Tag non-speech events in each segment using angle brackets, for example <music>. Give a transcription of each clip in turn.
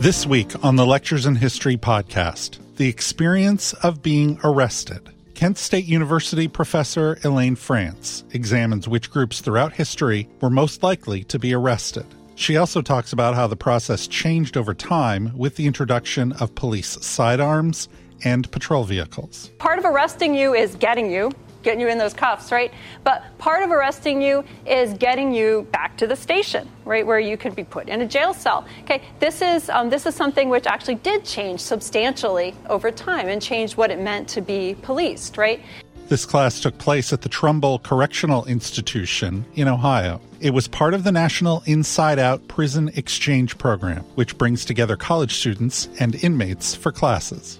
This week on the Lectures in History podcast, the experience of being arrested. Kent State University professor Elaine Frantz examines which groups throughout history were most likely to be arrested. She also talks about how the process changed over time with the introduction of police sidearms and patrol vehicles. Part of arresting you is getting you, getting you in those cuffs, right? But part of arresting you is getting you back to the station, right, where you can be put in a jail cell. Okay, this is um, this is something which actually did change substantially over time and changed what it meant to be policed, right? This class took place at the Trumbull Correctional Institution in Ohio. It was part of the National Inside Out Prison Exchange Program, which brings together college students and inmates for classes.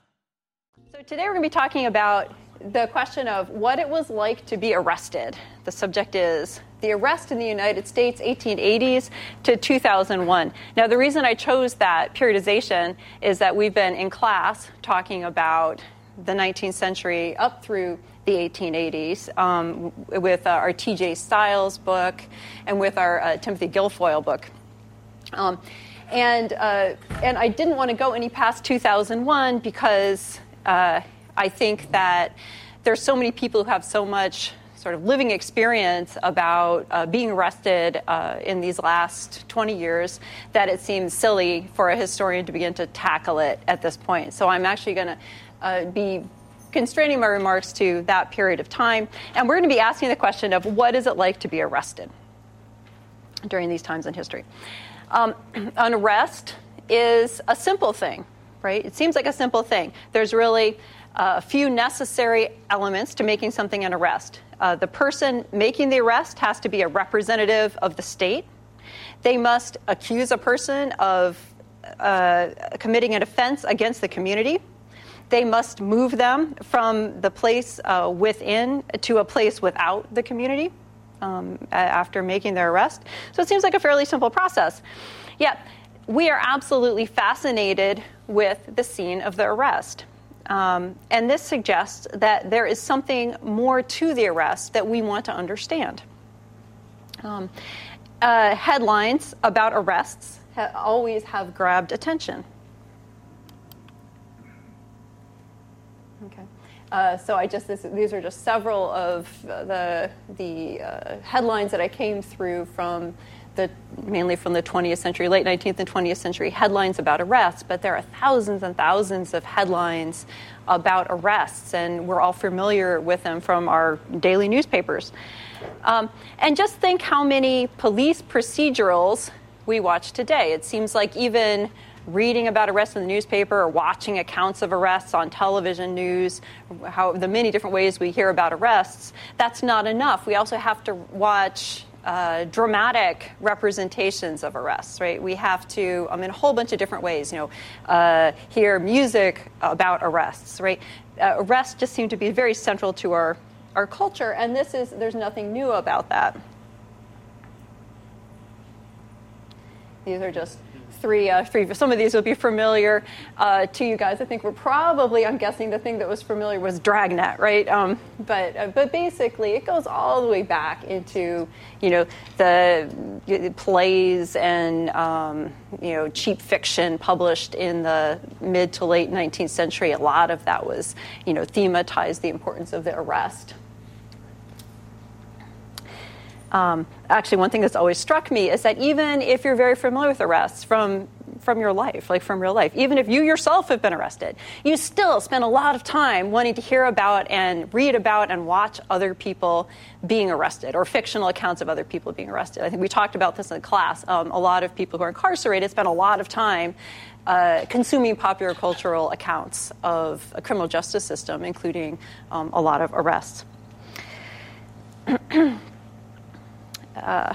Today we're going to be talking about the question of what it was like to be arrested. The subject is the arrest in the United States, 1880s to 2001. Now, the reason I chose that periodization is that we've been in class talking about the 19th century up through the 1880s um, with uh, our T.J. Stiles book and with our uh, Timothy Gilfoyle book. Um, and, uh, and I didn't want to go any past 2001 because uh, I think that there's so many people who have so much sort of living experience about uh, being arrested uh, in these last 20 years that it seems silly for a historian to begin to tackle it at this point. So I'm actually going to uh, be constraining my remarks to that period of time. And we're going to be asking the question of what is it like to be arrested during these times in history? Um, <clears throat> an arrest is a simple thing, right? It seems like a simple thing. There's really uh, a few necessary elements to making something an arrest. Uh, the person making the arrest has to be a representative of the state. They must accuse a person of uh, committing an offense against the community they must move them from the place uh, within to a place without the community um, after making their arrest. So it seems like a fairly simple process. Yet, we are absolutely fascinated with the scene of the arrest. Um, and this suggests that there is something more to the arrest that we want to understand. Um, uh, headlines about arrests ha- always have grabbed attention. Okay. Uh, so I just this, these are just several of the the uh, headlines that I came through from the mainly from the 20th century, late 19th and 20th century headlines about arrests. But there are thousands and thousands of headlines about arrests, and we're all familiar with them from our daily newspapers. Um, and just think how many police procedurals we watch today. It seems like even reading about arrests in the newspaper or watching accounts of arrests on television news, how the many different ways we hear about arrests, that's not enough. We also have to watch uh, dramatic representations of arrests, right? We have to, um, in a whole bunch of different ways, you know, uh, hear music about arrests, right? Uh, arrests just seem to be very central to our, our culture, and this is, there's nothing new about that. These are just three, uh, three. Some of these will be familiar uh, to you guys. I think we're probably, I'm guessing, the thing that was familiar was Dragnet, right? Um, but uh, but basically, it goes all the way back into you know the, plays and um, you know cheap fiction published in the mid to late 19th century. A lot of that was you know thematized the importance of the arrest. Um, actually, one thing that's always struck me is that even if you're very familiar with arrests from from your life, like from real life, even if you yourself have been arrested, you still spend a lot of time wanting to hear about and read about and watch other people being arrested or fictional accounts of other people being arrested. I think we talked about this in class. Um, a lot of people who are incarcerated spend a lot of time uh, consuming popular cultural accounts of a criminal justice system, including um, a lot of arrests. <clears throat> Uh,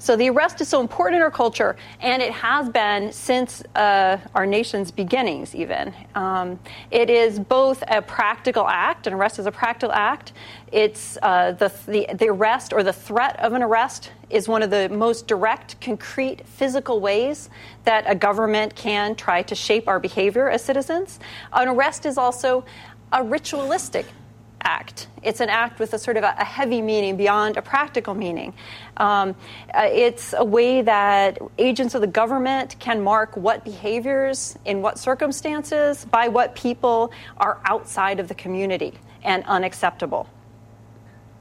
So the arrest is so important in our culture, and it has been since uh, our nation's beginnings, even. Um, it is both a practical act, an arrest is a practical act. It's uh, the, the, the arrest or the threat of an arrest is one of the most direct, concrete, physical ways that a government can try to shape our behavior as citizens. An arrest is also a ritualistic act. It's an act with a sort of a, heavy meaning beyond a practical meaning. Um, uh, it's a way that agents of the government can mark what behaviors, in what circumstances, by what people are outside of the community and unacceptable.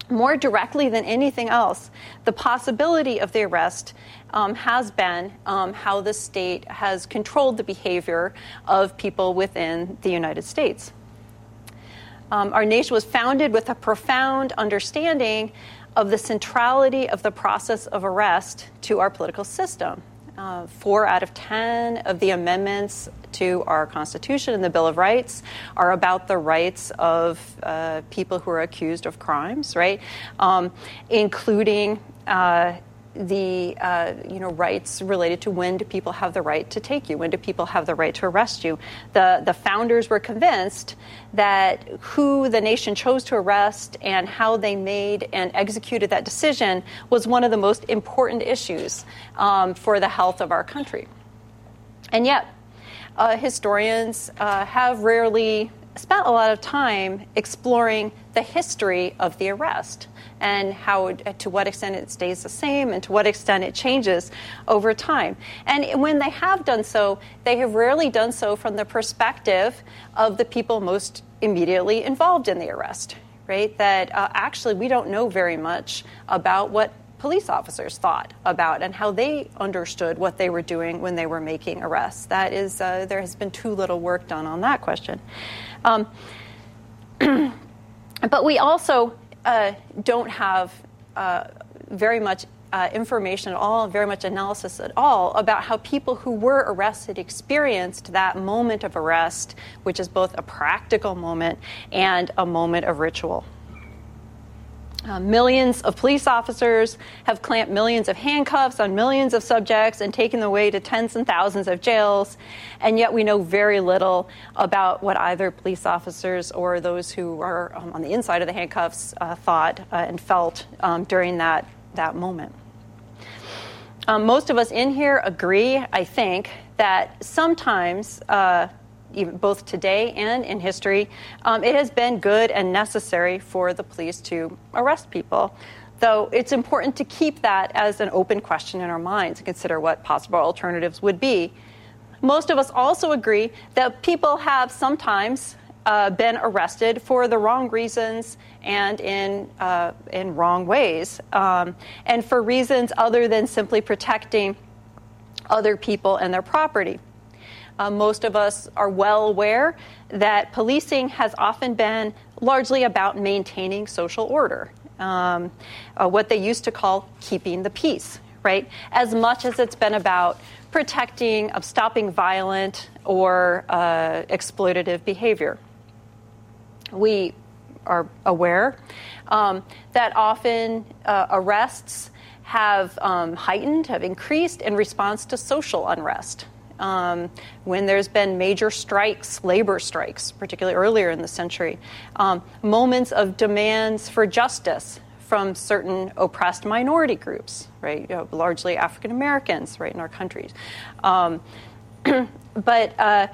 More directly than anything else, the possibility of the arrest um, has been um, how the state has controlled the behavior of people within the United States. Um, our nation was founded with a profound understanding of the centrality of the process of arrest to our political system. Uh, four out of ten of the amendments to our Constitution and the Bill of Rights are about the rights of uh, people who are accused of crimes, right? Um, including uh, the uh, you know rights related to when do people have the right to take you, when do people have the right to arrest you. The the founders were convinced that who the nation chose to arrest and how they made and executed that decision was one of the most important issues um, for the health of our country. And yet, uh, historians uh, have rarely spent a lot of time exploring the history of the arrest and how to what extent it stays the same and to what extent it changes over time. And when they have done so, they have rarely done so from the perspective of the people most immediately involved in the arrest, right? That uh, actually we don't know very much about what police officers thought about and how they understood what they were doing when they were making arrests. That is, uh, there has been too little work done on that question. Um, <clears throat> but we also uh, don't have uh, very much uh, information at all, very much analysis at all about how people who were arrested experienced that moment of arrest, which is both a practical moment and a moment of ritual. Uh, millions of police officers have clamped millions of handcuffs on millions of subjects and taken them away to tens and thousands of jails, and yet we know very little about what either police officers or those who are um, on the inside of the handcuffs uh, thought uh, and felt um, during that, that moment. Um, most of us in here agree, I think, that sometimes uh, even both today and in history, um, it has been good and necessary for the police to arrest people. Though it's important to keep that as an open question in our minds and consider what possible alternatives would be. Most of us also agree that people have sometimes uh, been arrested for the wrong reasons and in, uh, in wrong ways, um, and for reasons other than simply protecting other people and their property. Uh, most of us are well aware that policing has often been largely about maintaining social order, um, uh, what they used to call keeping the peace, right? As much as it's been about protecting, of stopping violent or uh, exploitative behavior. We are aware um, that often uh, arrests have um, heightened, have increased in response to social unrest um, when there's been major strikes, labor strikes, particularly earlier in the century, um, moments of demands for justice from certain oppressed minority groups, right, you know, largely African Americans, right, in our countries. Um, <clears throat> but uh,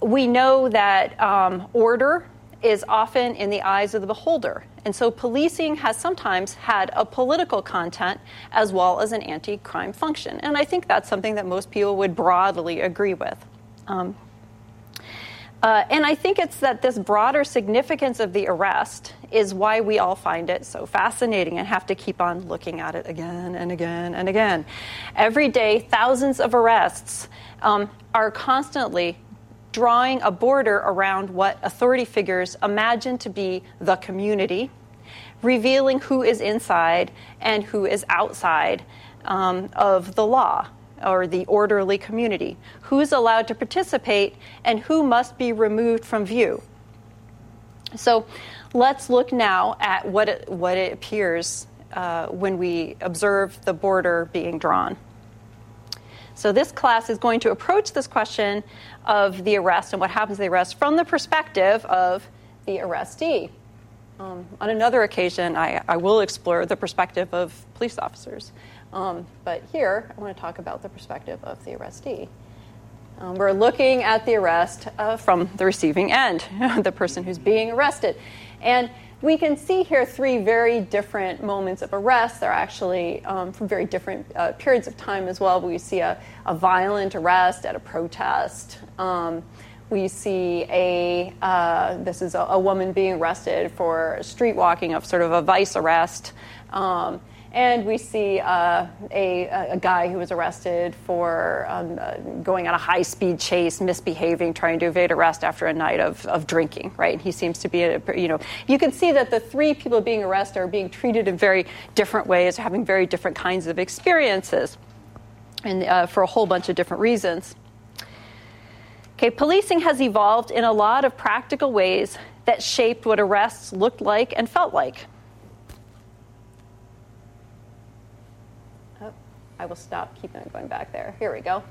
we know that um, order is often in the eyes of the beholder. And so policing has sometimes had a political content as well as an anti crime function. And I think that's something that most people would broadly agree with. Um, uh, and I think it's that this broader significance of the arrest is why we all find it so fascinating and have to keep on looking at it again and again and again. Every day, thousands of arrests um, are constantly drawing a border around what authority figures imagine to be the community, revealing who is inside and who is outside um, of the law or the orderly community, who's allowed to participate and who must be removed from view. So let's look now at what it, what it appears uh, when we observe the border being drawn. So, this class is going to approach this question of the arrest and what happens to the arrest from the perspective of the arrestee. Um, on another occasion, I, I, will explore the perspective of police officers. Um, but here, I want to talk about the perspective of the arrestee. Um, we're looking at the arrest uh, from the receiving end, <laughs> the person who's being arrested. And we can see here three very different moments of arrest. They're actually um, from very different uh, periods of time as well. We see a, a violent arrest at a protest. Um, we see a uh, this is a, a, woman being arrested for street walking of sort of a vice arrest. Um, and we see uh, a, a, guy who was arrested for um, uh, going on a high speed chase, misbehaving, trying to evade arrest after a night of, of drinking, right? He seems to be, a, you know, you can see that the three people being arrested are being treated in very different ways, having very different kinds of experiences, and uh, for a whole bunch of different reasons. Okay, policing has evolved in a lot of practical ways that shaped what arrests looked like and felt like. I will stop keeping it going back there. Here we go.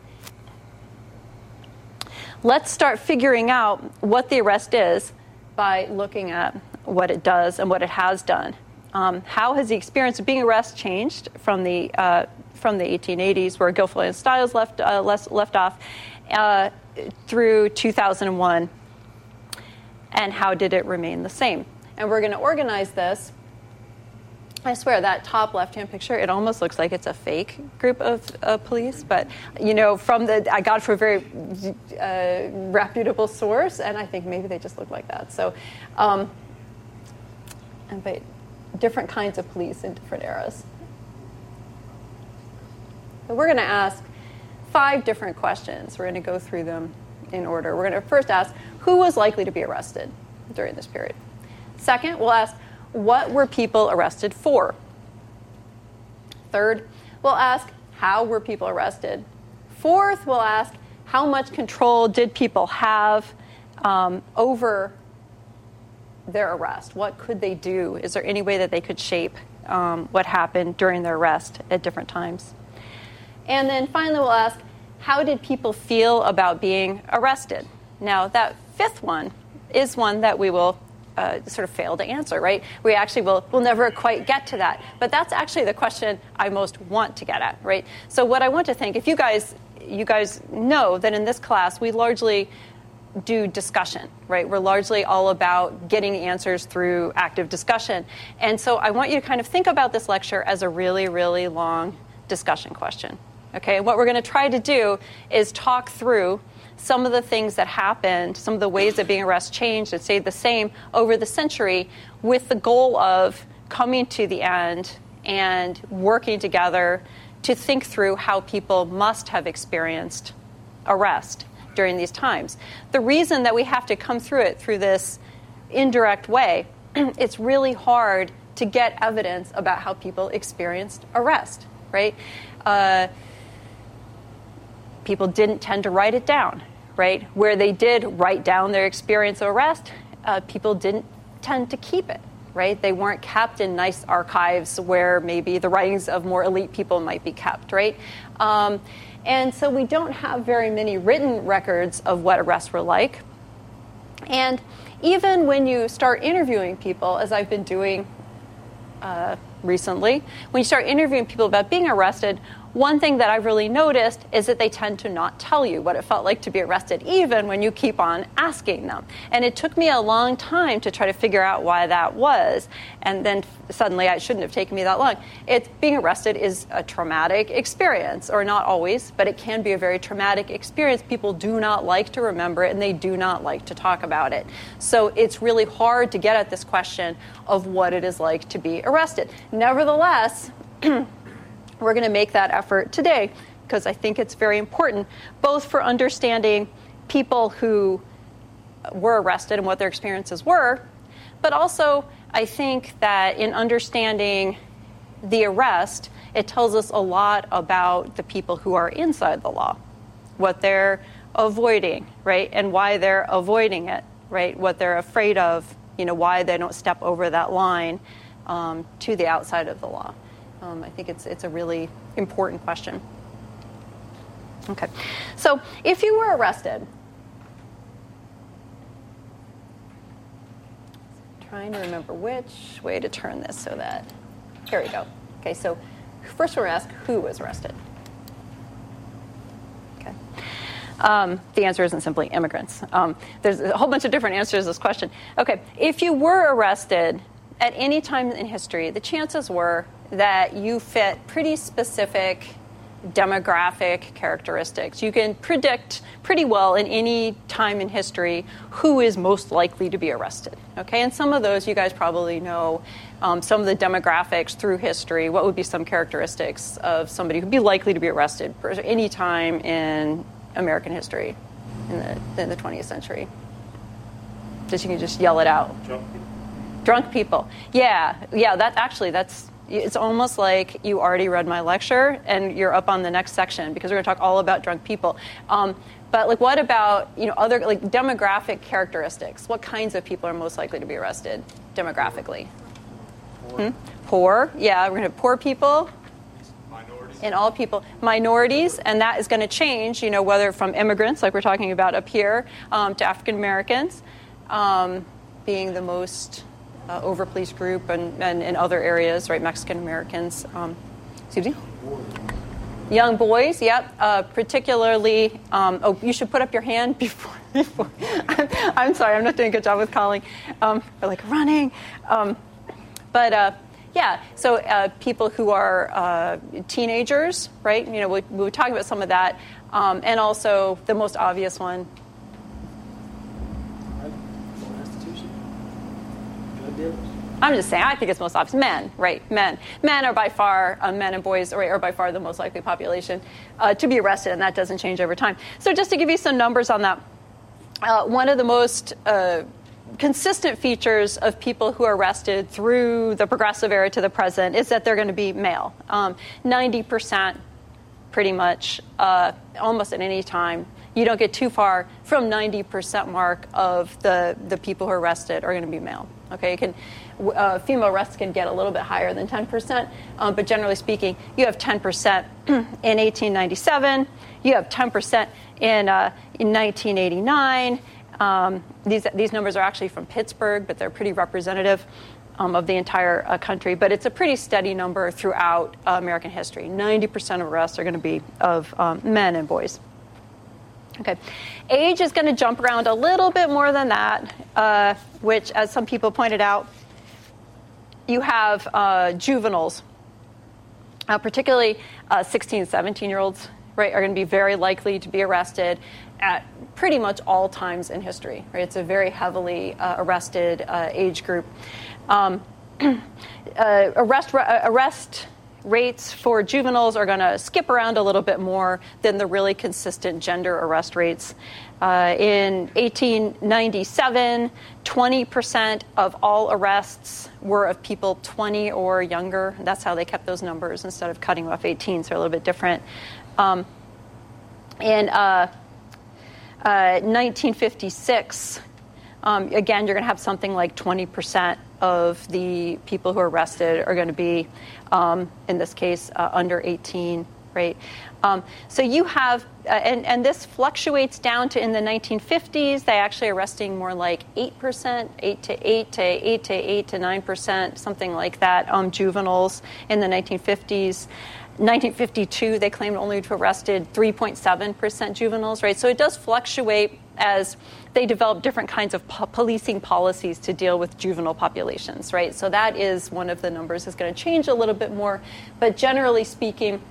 Let's start figuring out what the arrest is by looking at what it does and what it has done. Um, how has the experience of being arrested changed from the uh, from the 1880s, where Gilfoyle and Stiles left uh, left off, uh, through 2001, and how did it remain the same? And we're going to organize this I swear that top left-hand picture, it almost looks like it's a fake group of uh, police. But you know, from the I got it from a very uh, reputable source, and I think maybe they just look like that. So, um, and but different kinds of police in different eras. We're going to ask five different questions. We're going to go through them in order. We're going to first ask who was likely to be arrested during this period. Second, we'll ask what were people arrested for? Third, we'll ask how were people arrested? Fourth, we'll ask how much control did people have um, over their arrest? What could they do? Is there any way that they could shape um, what happened during their arrest at different times? And then finally, we'll ask how did people feel about being arrested? Now, that fifth one is one that we will uh, sort of fail to answer, right? We actually will will never quite get to that. But that's actually the question I most want to get at, right? So what I want to think, if you guys you guys know that in this class we largely do discussion, right? We're largely all about getting answers through active discussion. And so I want you to kind of think about this lecture as a really, really long discussion question. Okay, and what we're going to try to do is talk through some of the things that happened, some of the ways that being arrested changed and stayed the same over the century, with the goal of coming to the end and working together to think through how people must have experienced arrest during these times. The reason that we have to come through it through this indirect way, <clears throat> it's really hard to get evidence about how people experienced arrest, right? Uh, people didn't tend to write it down, right? Where they did write down their experience of arrest, uh, people didn't tend to keep it, right? They weren't kept in nice archives where maybe the writings of more elite people might be kept, right? Um, and so we don't have very many written records of what arrests were like. And even when you start interviewing people, as I've been doing uh, recently, when you start interviewing people about being arrested, one thing that I've really noticed is that they tend to not tell you what it felt like to be arrested, even when you keep on asking them. And it took me a long time to try to figure out why that was. And then suddenly, it shouldn't have taken me that long. It's being arrested is a traumatic experience, or not always, but it can be a very traumatic experience. People do not like to remember it, and they do not like to talk about it. So it's really hard to get at this question of what it is like to be arrested. Nevertheless, <clears throat> We're going to make that effort today because I think it's very important, both for understanding people who were arrested and what their experiences were, but also I think that in understanding the arrest, it tells us a lot about the people who are inside the law, what they're avoiding, right, and why they're avoiding it, right, what they're afraid of, you know, why they don't step over that line um, to the outside of the law? Um, I think it's, it's a really important question. Okay, so if you were arrested, trying to remember which way to turn this so that, here we go. Okay, so first we're going to ask who was arrested. Okay. Um, the answer isn't simply immigrants. Um, there's a whole bunch of different answers to this question. Okay, if you were arrested at any time in history, the chances were that you fit pretty specific demographic characteristics. You can predict pretty well in any time in history who is most likely to be arrested. Okay, and some of those you guys probably know. Um, some of the demographics through history. What would be some characteristics of somebody who'd be likely to be arrested for any time in American history in the, in the 20th century? Just you can just yell it out. Drunk people. Drunk people. Yeah, yeah. That actually that's it's almost like you already read my lecture and you're up on the next section because we're going to talk all about drunk people. Um, but like, what about you know other like demographic characteristics? What kinds of people are most likely to be arrested demographically? Poor. Hmm? Poor, yeah, we're going to have poor people Minorities. and all people, minorities, and that is going to change. You know, whether from immigrants, like we're talking about up here, um, to African Americans, um, being the most uh, overpoliced group, and, and in other areas, right? Mexican Americans. Um, excuse me. Young boys, yep. Uh, particularly, um, oh, you should put up your hand <laughs> before. before. I'm, <laughs> I'm sorry, I'm not doing a good job with calling. Um, or like running. Um, but uh, yeah, so uh, people who are uh, teenagers, right? You know, we, we were talking about some of that. Um, and also the most obvious one, Prostitution. Drug I'm just saying, I think it's most obvious. Men, right? Men. Men are by far, uh, men and boys are, are by far the most likely population uh, to be arrested, and that doesn't change over time. So, just to give you some numbers on that, uh, one of the most uh, consistent features of people who are arrested through the progressive era to the present is that they're going to be male. Um, 90% pretty much uh, almost at any time. You don't get too far from 90% mark of the, the people who are arrested are going to be male. Okay, you can, uh, female arrests can get a little bit higher than 10%, um, but generally speaking, you have 10% <clears throat> in 1897, you have 10% in, uh, in 1989. Um, these, these numbers are actually from Pittsburgh, but they're pretty representative um, of the entire uh, country. But it's a pretty steady number throughout uh, American history. 90% of arrests are going to be of um, men and boys. Okay. Age is going to jump around a little bit more than that, uh, which, as some people pointed out, you have uh, juveniles, uh, particularly uh, 16, 17 year olds, right, are going to be very likely to be arrested at pretty much all times in history. Right? It's a very heavily uh, arrested uh, age group. Um, <clears throat> arrest, arrest rates for juveniles are going to skip around a little bit more than the really consistent gender arrest rates. Uh, in 1897, 20% of all arrests were of people 20 or younger. That's how they kept those numbers instead of cutting off 18, so they're a little bit different. Um, in uh, uh, 1956, um, again, you're going to have something like 20% of the people who are arrested are going to be, um, in this case, uh, under 18, right? Um, so you have, uh, and, and this fluctuates down to in the 1950s, they actually arresting more like 8%, 8 to 8 to 8 to 8 to 9%, something like that, um, juveniles in the 1950s. 1952, they claimed only to arrested 3.7% juveniles, right? So it does fluctuate as they develop different kinds of po- policing policies to deal with juvenile populations, right? So that is one of the numbers that's going to change a little bit more, but generally speaking,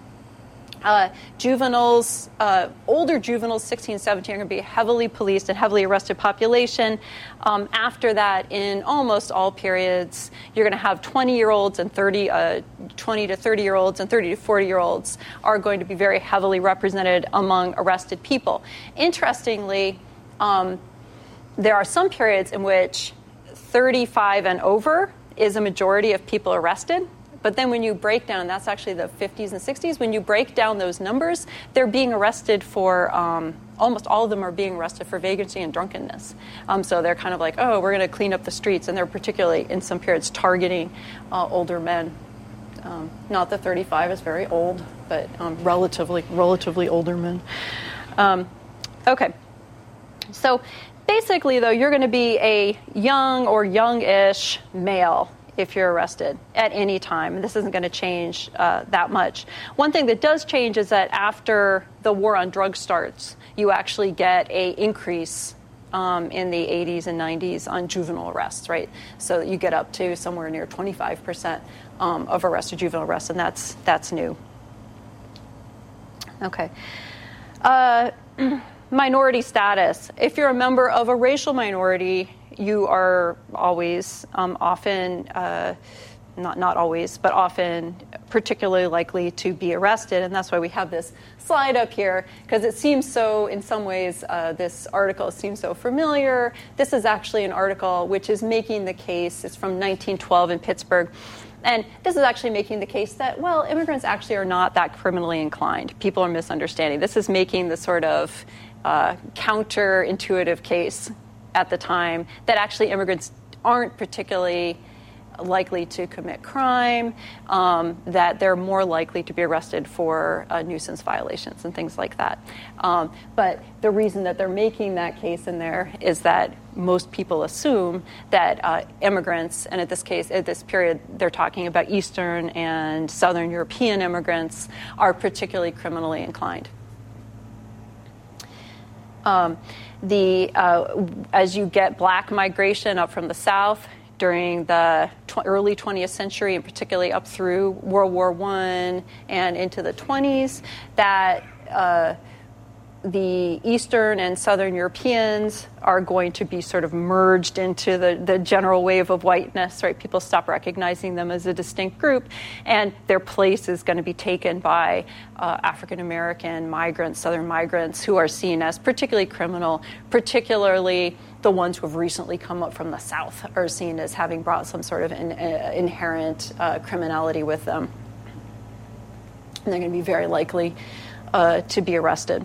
uh, juveniles, uh, older juveniles, 16, 17, are going to be heavily policed and heavily arrested population. Um, after that, in almost all periods, you're going to have 20 year olds and 30, uh, 20 to 30 year olds and 30 to 40 year olds are going to be very heavily represented among arrested people. Interestingly, um, there are some periods in which 35 and over is a majority of people arrested But then when you break down, that's actually the 50s and 60s, when you break down those numbers, they're being arrested for. Um, almost all of them are being arrested for vagrancy and drunkenness. Um, so they're kind of like, oh, we're going to clean up the streets, and they're particularly in some periods targeting uh, older men. Um, not that 35 is very old, but um, relatively relatively older men. Um, okay, so basically, though, you're going to be a young or youngish male if you're arrested at any time. This isn't going to change uh, that much. One thing that does change is that after the war on drugs starts, you actually get a increase um, in the 80s and 90s on juvenile arrests, right? So you get up to somewhere near 25% um, of arrested juvenile arrests, and that's that's new. Okay. Uh, <clears throat> minority status. If you're a member of a racial minority, you are always, um, often, uh, not not always, but often, particularly likely to be arrested, and that's why we have this slide up here because it seems so. In some ways, uh, this article seems so familiar. This is actually an article which is making the case. It's from 1912 in Pittsburgh. And this is actually making the case that, well, immigrants actually are not that criminally inclined. People are misunderstanding. This is making the sort of uh, counterintuitive case at the time that actually immigrants aren't particularly likely to commit crime, um, that they're more likely to be arrested for uh, nuisance violations and things like that. Um, but the reason that they're making that case in there is that most people assume that uh, immigrants, and at this case, at this period, they're talking about Eastern and Southern European immigrants, are particularly criminally inclined. Um, the, uh, as you get black migration up from the south during the tw- early 20th century, and particularly up through World War I and into the 20s, that uh, the Eastern and Southern Europeans are going to be sort of merged into the, the general wave of whiteness, right? People stop recognizing them as a distinct group, and their place is going to be taken by uh, African American migrants, Southern migrants, who are seen as particularly criminal, particularly the ones who have recently come up from the South are seen as having brought some sort of in, uh, inherent uh, criminality with them. And they're going to be very likely uh, to be arrested.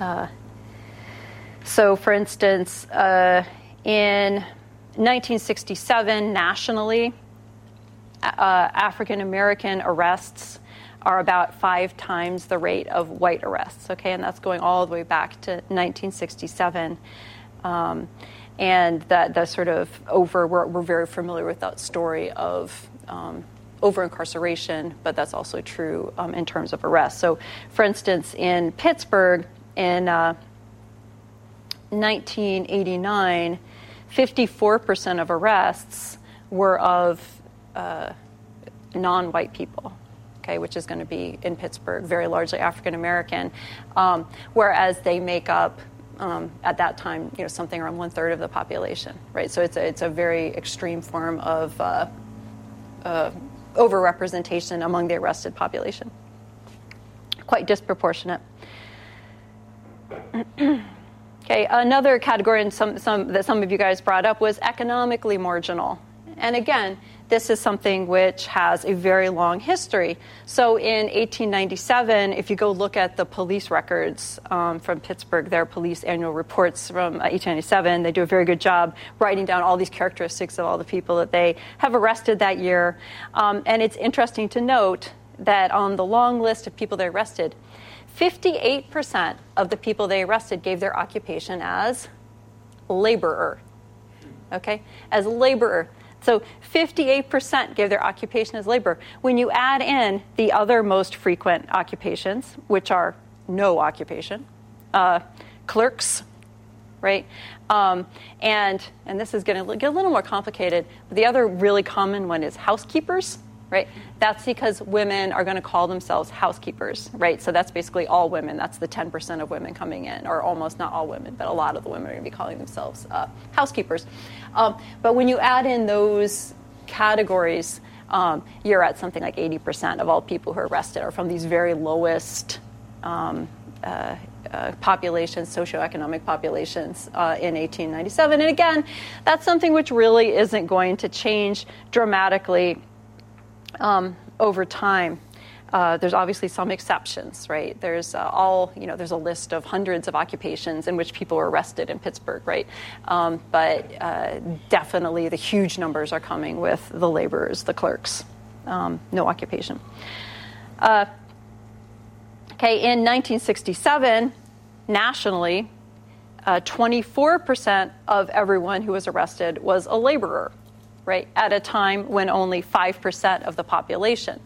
Uh, so, for instance, uh, in 1967, nationally, uh, African American arrests are about five times the rate of white arrests. Okay, and that's going all the way back to 1967. Um, and that the sort of over, we're, we're, very familiar with that story of um, over incarceration, but that's also true um, in terms of arrests. So, for instance, in Pittsburgh, in uh, 1989, 54% of arrests were of uh, non white people. Okay, which is going to be in Pittsburgh, very largely African American, um, whereas they make up um, at that time, you know, something around one third of the population, right? So it's a, it's a very extreme form of uh, uh, overrepresentation among the arrested population, quite disproportionate. <clears throat> okay, another category and some, some, that some of you guys brought up was economically marginal. And again, this is something which has a very long history. So in 1897, if you go look at the police records um, from Pittsburgh, their police annual reports from 1897, they do a very good job writing down all these characteristics of all the people that they have arrested that year. Um, and it's interesting to note that on the long list of people they arrested, 58% of the people they arrested gave their occupation as laborer. Okay? As laborer. So 58% gave their occupation as labor. When you add in the other most frequent occupations, which are no occupation, uh, clerks, right? Um, and and this is going to get a little more complicated. But the other really common one is housekeepers, right? That's because women are going to call themselves housekeepers, right? So that's basically all women. That's the 10% of women coming in, or almost not all women, but a lot of the women are going to be calling themselves uh, housekeepers. Um, but when you add in those categories, um, you're at something like 80% of all people who are arrested are from these very lowest um, uh, uh, populations, socioeconomic populations uh, in 1897. And again, that's something which really isn't going to change dramatically um, over time. Uh, there's obviously some exceptions, right? There's uh, all, you know, there's a list of hundreds of occupations in which people were arrested in Pittsburgh, right? Um, but uh, definitely the huge numbers are coming with the laborers, the clerks, um, no occupation. Uh, okay, in 1967, nationally, 24% uh, of everyone who was arrested was a laborer, right? At a time when only 5% of the population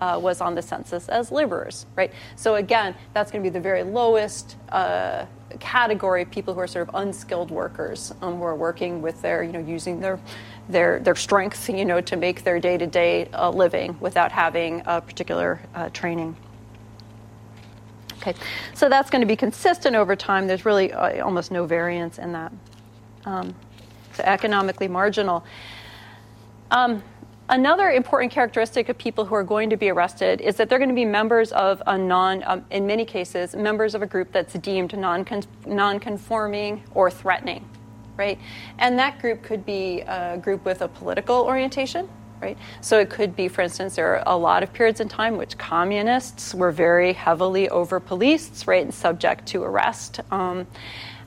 uh, was on the census as laborers, right? So again, that's going to be the very lowest uh, category of people who are sort of unskilled workers um, who are working with their, you know, using their their their strength, you know, to make their day-to-day uh, living without having a particular uh, training. Okay, so that's going to be consistent over time. There's really uh, almost no variance in that. Um, so economically marginal. Um, another important characteristic of people who are going to be arrested is that they're going to be members of a non, um, in many cases, members of a group that's deemed non non-conforming or threatening, right? And that group could be a group with a political orientation, right? So it could be, for instance, there are a lot of periods in time which communists were very heavily over policed, right, and subject to arrest. Um,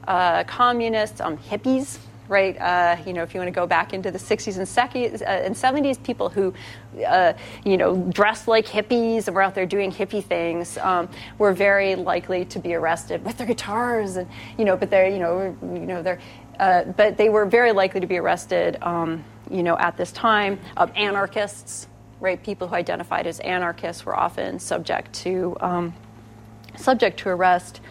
uh, communists, um, hippies, right? Uh, you know, if you want to go back into the 60s and, sec- uh, and 70s, people who, uh, you know, dressed like hippies and were out there doing hippie things um, were very likely to be arrested with their guitars and, you know, but they're, you know, you know, they're, uh, but they were very likely to be arrested. Um, you know, at this time, of anarchists, right? People who identified as anarchists were often subject to um, subject to arrest.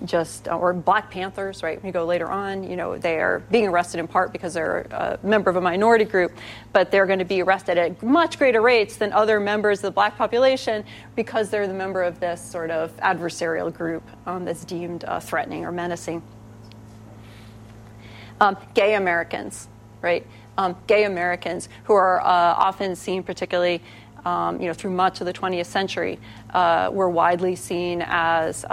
Uh, just or Black Panthers, right? When you go later on, you know they are being arrested in part because they're a member of a minority group, but they're going to be arrested at much greater rates than other members of the black population because they're the member of this sort of adversarial group um, that's deemed uh, threatening or menacing. Um, gay Americans, right? Um, gay Americans who are uh, often seen, particularly um, you know, through much of the 20th century, uh, were widely seen as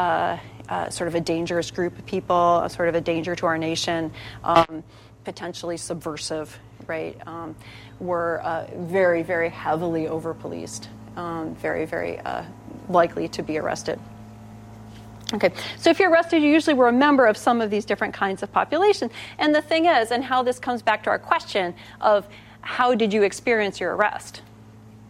uh, sort of a dangerous group of people, a sort of a danger to our nation, um, potentially subversive, right? Um, were uh, very, very heavily over policed, um, very, very uh, likely to be arrested. Okay, so if you're arrested, you usually were a member of some of these different kinds of populations. And the thing is, and how this comes back to our question of how did you experience your arrest,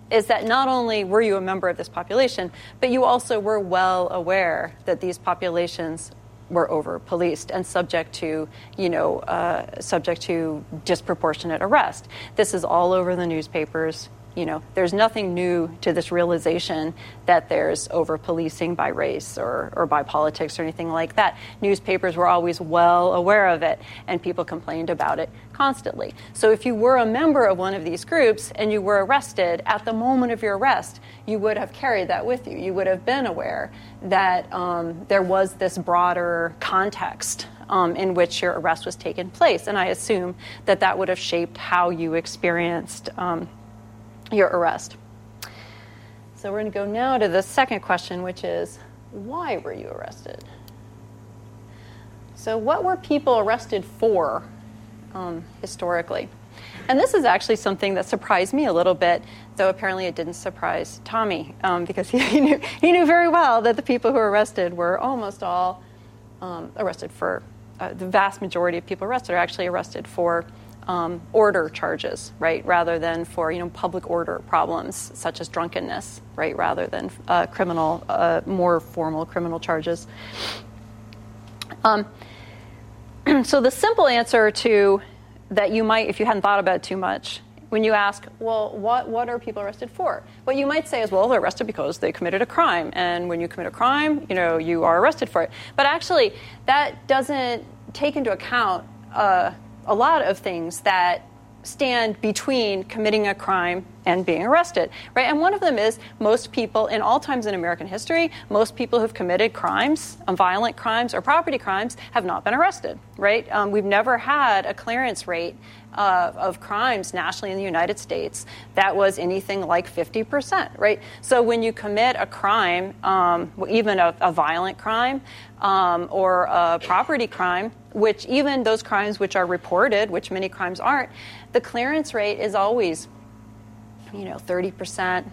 is that not only were you a member of this population, but you also were well aware that these populations were over policed and subject to, you know, uh, subject to disproportionate arrest. This is all over the newspapers you know, there's nothing new to this realization that there's over policing by race or, or by politics or anything like that. Newspapers were always well aware of it, and people complained about it constantly. So if you were a member of one of these groups and you were arrested, at the moment of your arrest, you would have carried that with you. You would have been aware that um, there was this broader context um, in which your arrest was taking place. And I assume that that would have shaped how you experienced um, your arrest. So we're going to go now to the second question, which is why were you arrested? So, what were people arrested for um, historically? And this is actually something that surprised me a little bit, though apparently it didn't surprise Tommy, um, because he, <laughs> he, knew, he knew very well that the people who were arrested were almost all um, arrested for, uh, the vast majority of people arrested are actually arrested for um, order charges, right, rather than for you know public order problems such as drunkenness, right, rather than uh, criminal, uh, more formal criminal charges. Um, <clears throat> so the simple answer to that you might, if you hadn't thought about it too much, when you ask, well, what, what are people arrested for? What you might say is, well, they're arrested because they committed a crime. And when you commit a crime, you know, you are arrested for it. But actually, that doesn't take into account uh, a lot of things that stand between committing a crime and being arrested, right? And one of them is most people in all times in American history, most people who've committed crimes, um, violent crimes or property crimes, have not been arrested, right? Um, we've never had a clearance rate of crimes nationally in the United States that was anything like 50%, right? So when you commit a crime, um, even a, a, violent crime um, or a property crime, which even those crimes which are reported, which many crimes aren't, the clearance rate is always, you know, 30%,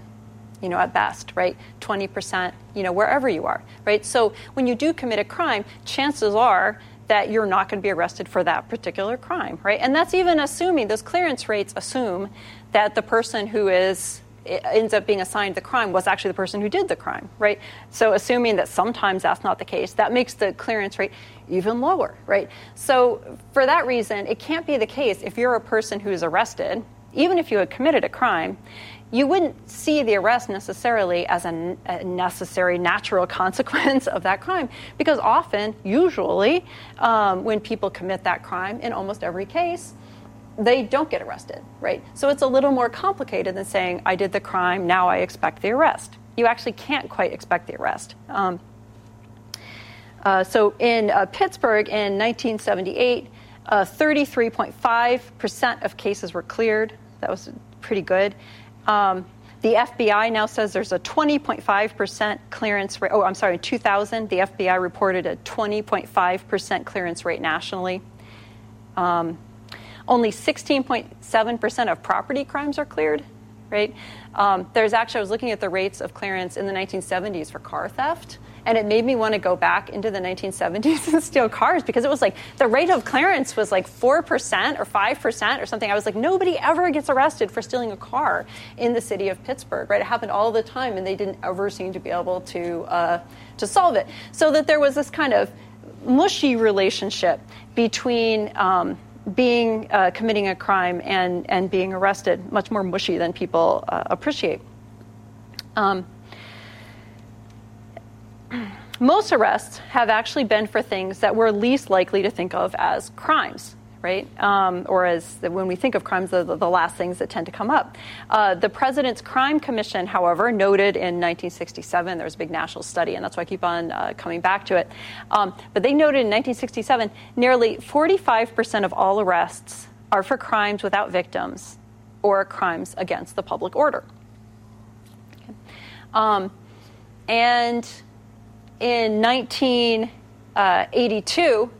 you know, at best, right? 20%, you know, wherever you are, right? So when you do commit a crime, chances are that you're not going to be arrested for that particular crime, right? And that's even assuming those clearance rates assume that the person who is ends up being assigned the crime was actually the person who did the crime, right? So assuming that sometimes that's not the case, that makes the clearance rate even lower, right? So for that reason, it can't be the case if you're a person who is arrested, even if you had committed a crime, you wouldn't see the arrest necessarily as a, necessary natural <laughs> consequence of that crime because often, usually, um, when people commit that crime, in almost every case, they don't get arrested, right? So it's a little more complicated than saying, I did the crime, now I expect the arrest. You actually can't quite expect the arrest. Um, uh, so in uh, Pittsburgh in 1978, uh, 33.5% of cases were cleared. That was pretty good. Um, the FBI now says there's a 20.5% clearance rate. Oh, I'm sorry, in 2000, the FBI reported a 20.5% clearance rate nationally. Um, only 16.7% of property crimes are cleared, right? Um, there's actually, I was looking at the rates of clearance in the 1970s for car theft and it made me want to go back into the 1970s <laughs> and steal cars because it was like the rate of clearance was like 4% or 5% or something. I was like, nobody ever gets arrested for stealing a car in the city of Pittsburgh, right? It happened all the time, and they didn't ever seem to be able to, uh, to solve it. So that there was this kind of mushy relationship between. Um, being uh, committing a crime and, and being arrested, much more mushy than people uh, appreciate. Um, most arrests have actually been for things that we're least likely to think of as crimes right? Um, or as when we think of crimes, the, the, last things that tend to come up. Uh, the President's Crime Commission, however, noted in 1967, there was a big national study, and that's why I keep on uh, coming back to it. Um, but they noted in 1967 nearly 45% of all arrests are for crimes without victims or crimes against the public order. Okay. Um, and in 1982,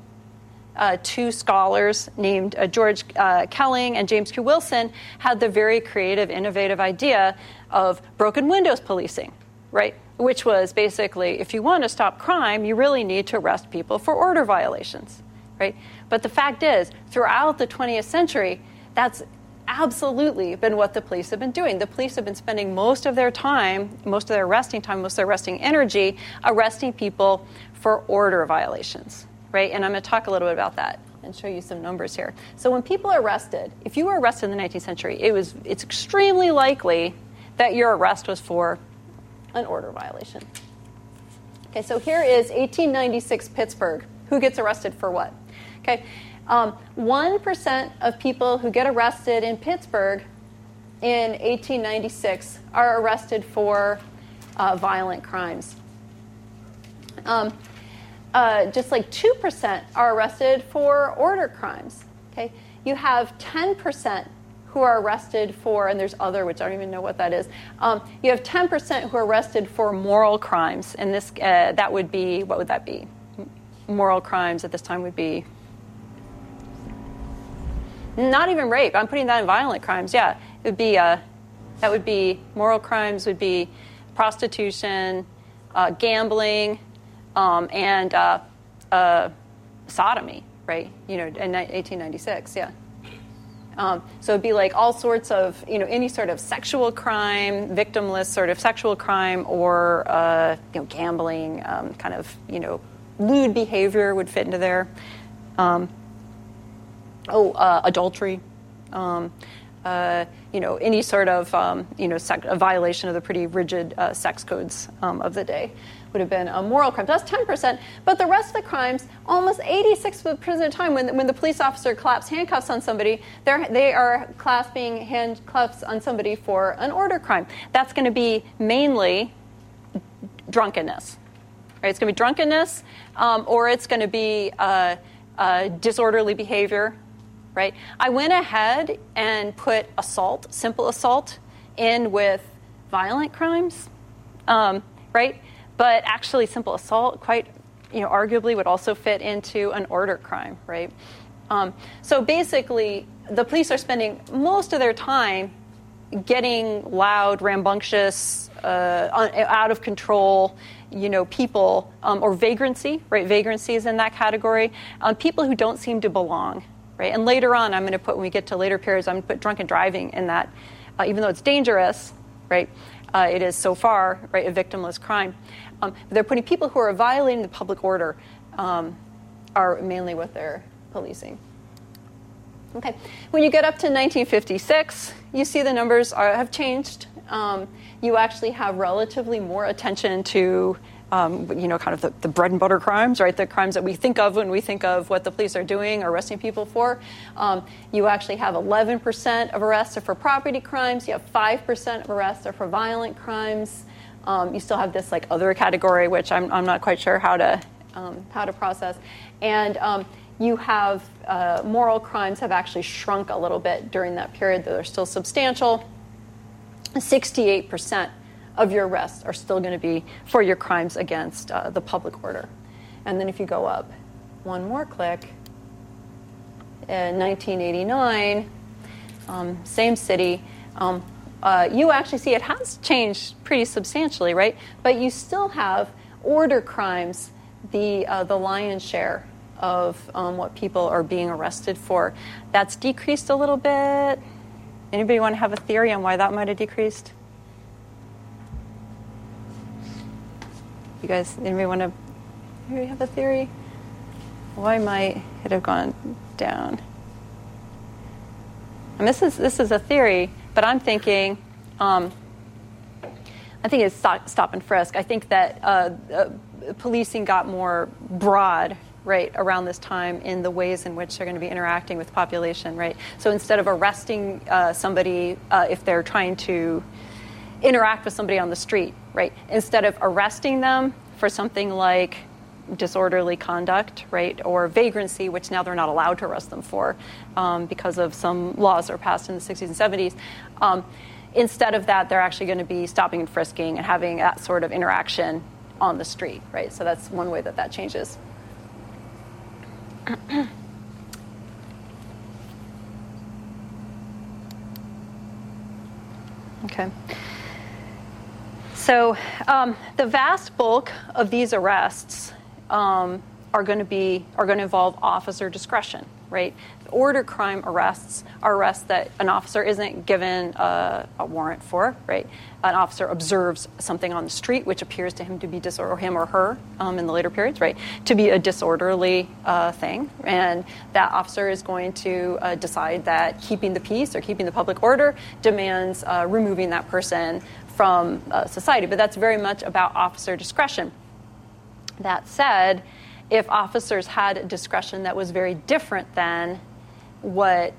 uh, two scholars named uh, George uh, Kelling and James Q. Wilson had the very creative, innovative idea of broken windows policing, right? Which was basically if you want to stop crime, you really need to arrest people for order violations, right? But the fact is, throughout the 20th century, that's absolutely been what the police have been doing. The police have been spending most of their time, most of their arresting time, most of their arresting energy, arresting people for order violations, right? And I'm going to talk a little bit about that and show you some numbers here. So when people are arrested, if you were arrested in the 19th century, it was it's extremely likely that your arrest was for an order violation. Okay, so here is 1896 Pittsburgh. Who gets arrested for what? Okay, um, 1% of people who get arrested in Pittsburgh in 1896 are arrested for uh, violent crimes. Um, uh, just like 2% are arrested for order crimes. Okay? You have 10% who are arrested for, and there's other, which I don't even know what that is. Um, you have 10% who are arrested for moral crimes, and this uh, that would be what would that be? Moral crimes at this time would be not even rape. I'm putting that in violent crimes. Yeah, it would be uh, that would be moral crimes. Would be prostitution, uh, gambling, um, and uh, uh sodomy. Right? You know, in 1896. Yeah. Um, so it'd be like all sorts of, you know, any sort of sexual crime, victimless sort of sexual crime, or uh, you know, gambling, um, kind of, you know, lewd behavior would fit into there. Um, oh, uh, adultery, um, uh, you know, any sort of, um, you know, sec- a violation of the pretty rigid uh, sex codes um, of the day would have been a moral crime. That's 10%. But the rest of the crimes, almost 86% of the time, when, when the police officer claps handcuffs on somebody, they are clasping handcuffs on somebody for an order crime. That's going to be mainly drunkenness. Right? It's going to be drunkenness, um, or it's going to be uh, uh, disorderly behavior, right? I went ahead and put assault, simple assault, in with violent crimes, um, right? But actually, simple assault, quite, you know, arguably would also fit into an order crime, right? Um, so basically, the police are spending most of their time getting loud, rambunctious, uh, out of control, you know, people, um, or vagrancy, right? Vagrancy is in that category. Um, people who don't seem to belong, right? And later on, I'm going to put, when we get to later periods, I'm going to put drunken driving in that, uh, even though it's dangerous, right? Uh, it is so far, right, a victimless crime. Um, they're putting people who are violating the public order um, are mainly what they're policing. Okay, when you get up to 1956, you see the numbers are, have changed. Um, you actually have relatively more attention to um, you know, kind of the, the, bread and butter crimes, right? The crimes that we think of when we think of what the police are doing arresting people for. Um, you actually have 11% of arrests are for property crimes. You have 5% of arrests are for violent crimes. Um, you still have this like other category, which I'm, I'm not quite sure how to um, how to process. And um, you have uh, moral crimes have actually shrunk a little bit during that period, though they're still substantial. 68 percent of your arrests are still going to be for your crimes against uh, the public order. And then if you go up one more click, in 1989, um, same city, um, uh, you actually see it has changed pretty substantially, right? But you still have order crimes, the, uh, the lion's share of um, what people are being arrested for. That's decreased a little bit. Anybody want to have a theory on why that might have decreased? You guys, anybody want to anybody have a theory? Why might it have gone down? And this is this is a theory, but I'm thinking, um, I think it's stop, stop, and frisk. I think that uh, uh, policing got more broad right around this time in the ways in which they're going to be interacting with population right so instead of arresting uh, somebody uh, if they're trying to interact with somebody on the street right? Instead of arresting them for something like disorderly conduct, right, or vagrancy, which now they're not allowed to arrest them for um, because of some laws that were passed in the 60s and 70s. Um, instead of that, they're actually going to be stopping and frisking and having that sort of interaction on the street, right? So that's one way that that changes. <clears throat> okay. So um, the vast bulk of these arrests um, are going to be are going to involve officer discretion, right? Order crime arrests are arrests that an officer isn't given a, a, warrant for, right? An officer observes something on the street which appears to him to be disorder, or him or her um, in the later periods, right, to be a disorderly uh, thing, and that officer is going to uh, decide that keeping the peace or keeping the public order demands uh, removing that person from uh, society, but that's very much about officer discretion. That said, if officers had discretion that was very different than what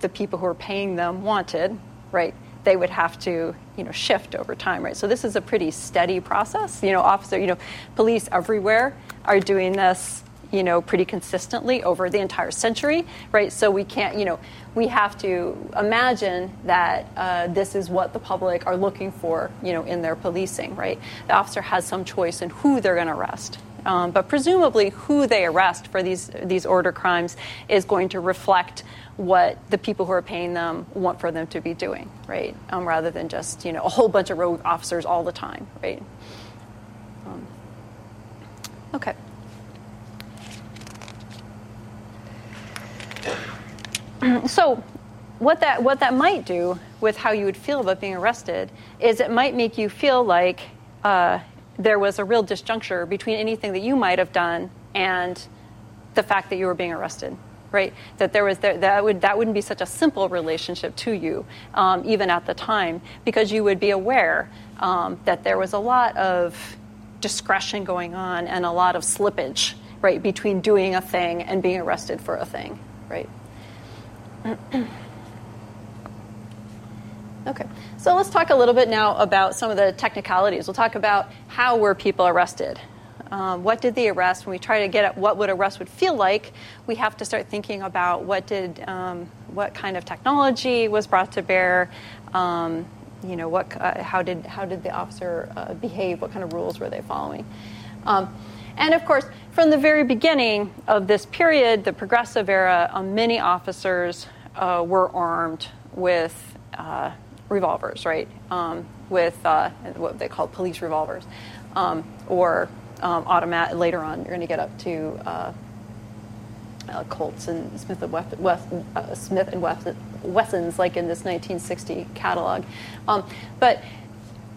the people who are paying them wanted, right, they would have to, you know, shift over time, right? So this is a pretty steady process. You know, officer, you know, police everywhere are doing this you know, pretty consistently over the entire century, right? So we can't, you know, we have to imagine that uh, this is what the public are looking for, you know, in their policing, right? The officer has some choice in who they're going to arrest. Um, but presumably, who they arrest for these these order crimes is going to reflect what the people who are paying them want for them to be doing, right? Um, rather than just you know a whole bunch of rogue officers all the time, right? Um, okay. <clears throat> so what that what that might do with how you would feel about being arrested is it might make you feel like uh, there was a real disjuncture between anything that you might have done and the fact that you were being arrested right? That there was there, that would that wouldn't be such a simple relationship to you, um, even at the time, because you would be aware um, that there was a lot of discretion going on and a lot of slippage, right, between doing a thing and being arrested for a thing, right? okay, so let's talk a little bit now about some of the technicalities. We'll talk about how were people arrested. Um, what did the arrest? When we try to get at what would arrest would feel like, we have to start thinking about what did, um, what kind of technology was brought to bear. Um, you know, what, uh, how did how did the officer uh, behave? What kind of rules were they following? And of course, from the very beginning of this period, the progressive era, uh, many officers uh, were armed with uh, revolvers, right? Um, with uh, what they call police revolvers, um, or um, automatic. Later on, you're going to get up to uh, uh, Colts and Smith and, Wef- Wef- Smith and Wef- Wessons, like in this 1960 catalog. Um, but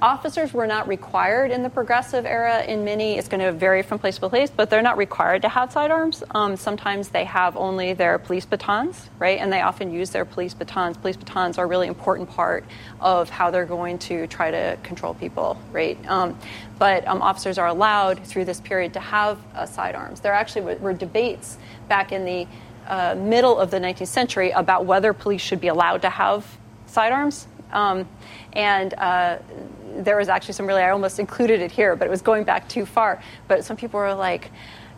officers were not required in the progressive era in many it's going to vary from place to place but they're not required to have sidearms. Um, sometimes they have only their police batons right? And they often use their police batons. Police batons are a really important part of how they're going to try to control people right? Um, but um, officers are allowed through this period to have uh, sidearms. There actually were debates back in the uh, middle of the 19th century about whether police should be allowed to have sidearms. Um, and uh, there was actually some really, I almost included it here, but it was going back too far. But some people were like,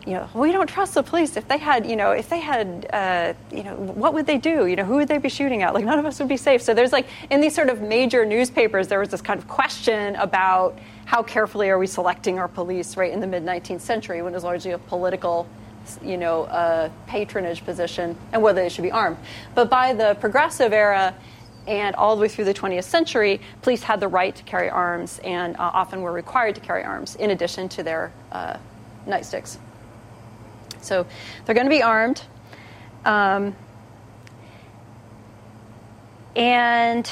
you know, we don't trust the police. If they had, you know, if they had, uh, you know, what would they do? You know, who would they be shooting at? Like, none of us would be safe. So there's like, in these sort of major newspapers, there was this kind of question about how carefully are we selecting our police, right, in the mid 19th century when it was largely a political you know, uh, patronage position and whether they should be armed. But by the progressive era, and all the way through the 20th century, police had the right to carry arms and uh, often were required to carry arms in addition to their uh, nightsticks. So they're going to be armed. Um, and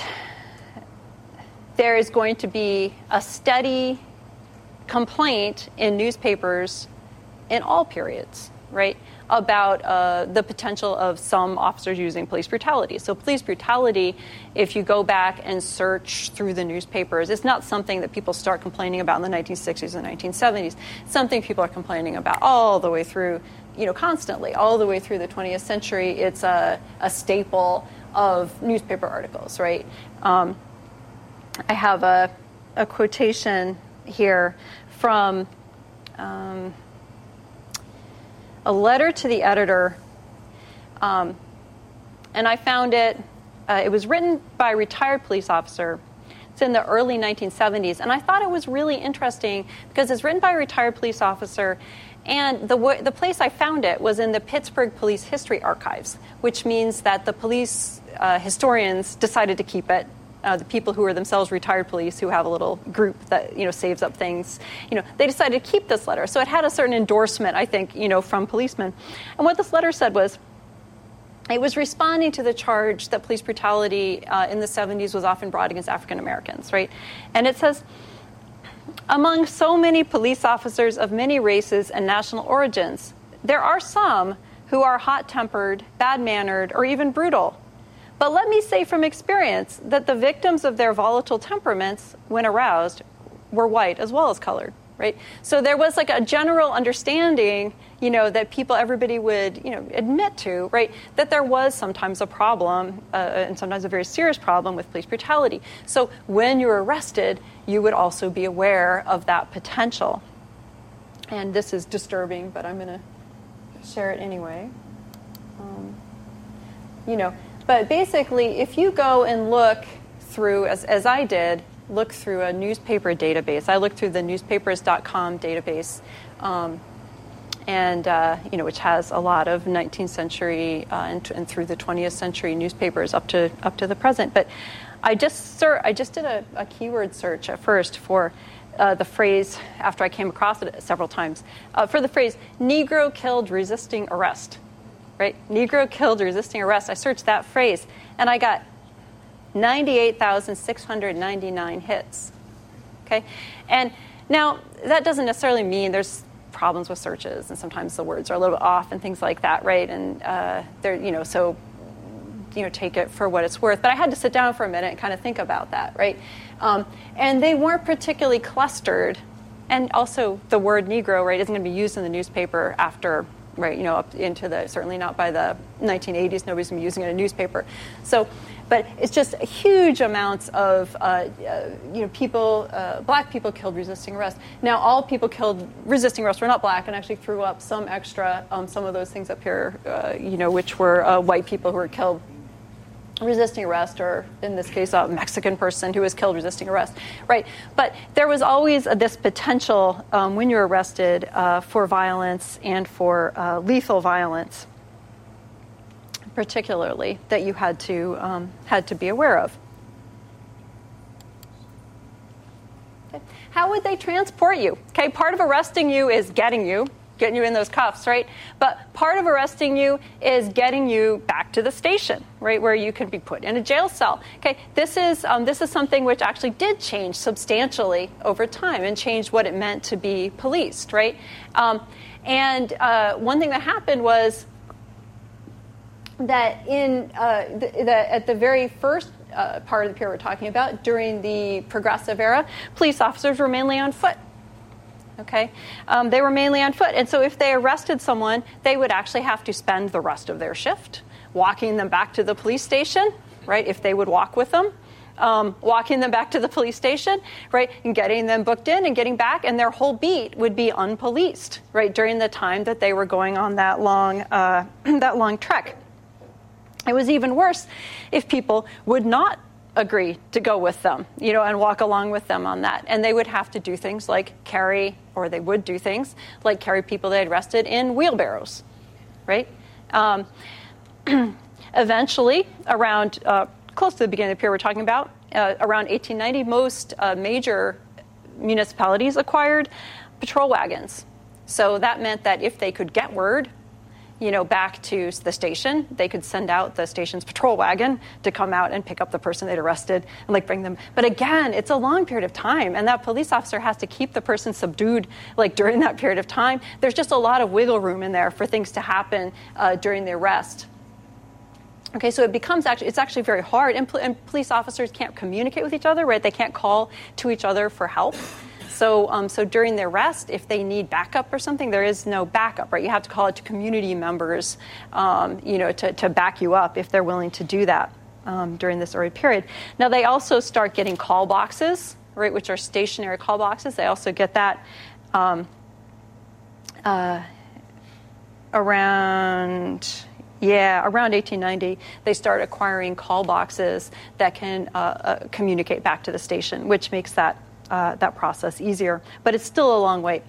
there is going to be a steady complaint in newspapers in all periods, right? About uh, the potential of some officers using police brutality. So, police brutality, if you go back and search through the newspapers, it's not something that people start complaining about in the 1960s and 1970s. It's something people are complaining about all the way through, you know, constantly, all the way through the 20th century. It's a, a staple of newspaper articles, right? Um, I have a, a quotation here from. Um, a letter to the editor, um, and I found it. Uh, it was written by a retired police officer. It's in the early 1970s, and I thought it was really interesting because it's written by a retired police officer. And the, the place I found it was in the Pittsburgh Police History Archives, which means that the police uh, historians decided to keep it uh, the people who are themselves retired police who have a little group that you know saves up things you know they decided to keep this letter so it had a certain endorsement i think you know from policemen and what this letter said was it was responding to the charge that police brutality uh, in the 70s was often brought against African Americans, right? And it says, among so many police officers of many races and national origins, there are some who are hot tempered, bad mannered, or even brutal. But let me say from experience that the victims of their volatile temperaments, when aroused, were white as well as colored, right? So there was like a general understanding, you know, that people, everybody would, you know, admit to, right, that there was sometimes a problem, uh, and sometimes a very serious problem with police brutality. So when you're arrested, you would also be aware of that potential. And this is disturbing, but I'm going to share it anyway. Um, you know, but basically, if you go and look through, as, as I did, look through a newspaper database. I looked through the newspapers.com database, um, and uh, you know, which has a lot of 19th century uh, and, and, through the 20th century newspapers up to up to the present. But I just sir, I just did a, a keyword search at first for. Uh, the phrase, after I came across it several times, uh, for the phrase Negro killed resisting arrest right? Negro killed resisting arrest. I searched that phrase and I got 98,699 hits. Okay? And now that doesn't necessarily mean there's problems with searches, and sometimes the words are a little bit off and things like that, right? And uh, they're, you know, so you know, take it for what it's worth. But I had to sit down for a minute and kind of think about that, right? Um, and they weren't particularly clustered. And also, the word Negro, right, isn't going to be used in the newspaper after, right, you know, up into the certainly not by the 1980s. Nobody's going to be using it in a newspaper. So, but it's just huge amounts of, uh, uh, you know, people, uh, black people killed resisting arrest. Now, all people killed resisting arrest were not black, and actually threw up some extra, um, some of those things up here, uh, you know, which were uh, white people who were killed resisting arrest, or in this case, a Mexican person who was killed resisting arrest, right? But there was always this potential um, when you're arrested uh, for violence and for uh, lethal violence, particularly that you had to um, had to be aware of. How would they transport you? Okay, part of arresting you is getting you getting you in those cuffs, right? But part of arresting you is getting you back to the station, right, where you can be put in a jail cell. Okay, this is um, this is something which actually did change substantially over time and changed what it meant to be policed, right? Um, and uh, one thing that happened was that in uh, the, the, at the very first uh, part of the period we're talking about, during the progressive era, police officers were mainly on foot. Okay, um, they were mainly on foot, and so if they arrested someone, they would actually have to spend the rest of their shift walking them back to the police station, right? If they would walk with them, um, walking them back to the police station, right, and getting them booked in and getting back, and their whole beat would be unpoliced, right, during the time that they were going on that long uh, <clears throat> that long trek. It was even worse if people would not agree to go with them, you know, and walk along with them on that. And they would have to do things like carry, or they would do things like carry people they had arrested in wheelbarrows, right? Um, <clears throat> eventually, around uh, close to the beginning of the period we're talking about, uh, around 1890, most uh, major municipalities acquired patrol wagons. So that meant that if they could get word you know, back to the station. They could send out the station's patrol wagon to come out and pick up the person they'd arrested and like bring them. But again, it's a long period of time, and that police officer has to keep the person subdued like during that period of time. There's just a lot of wiggle room in there for things to happen uh, during the arrest. Okay, so it becomes actually it's actually very hard, and, and police officers can't communicate with each other, right? They can't call to each other for help. So, um, so during their rest, if they need backup or something, there is no backup, right? You have to call it to community members, um, you know, to, to back you up if they're willing to do that um, during this early period. Now, they also start getting call boxes, right, which are stationary call boxes. They also get that um, uh, around yeah, around 1890, they start acquiring call boxes that can uh, uh, communicate back to the station, which makes that uh, that process easier. But it's still a long way.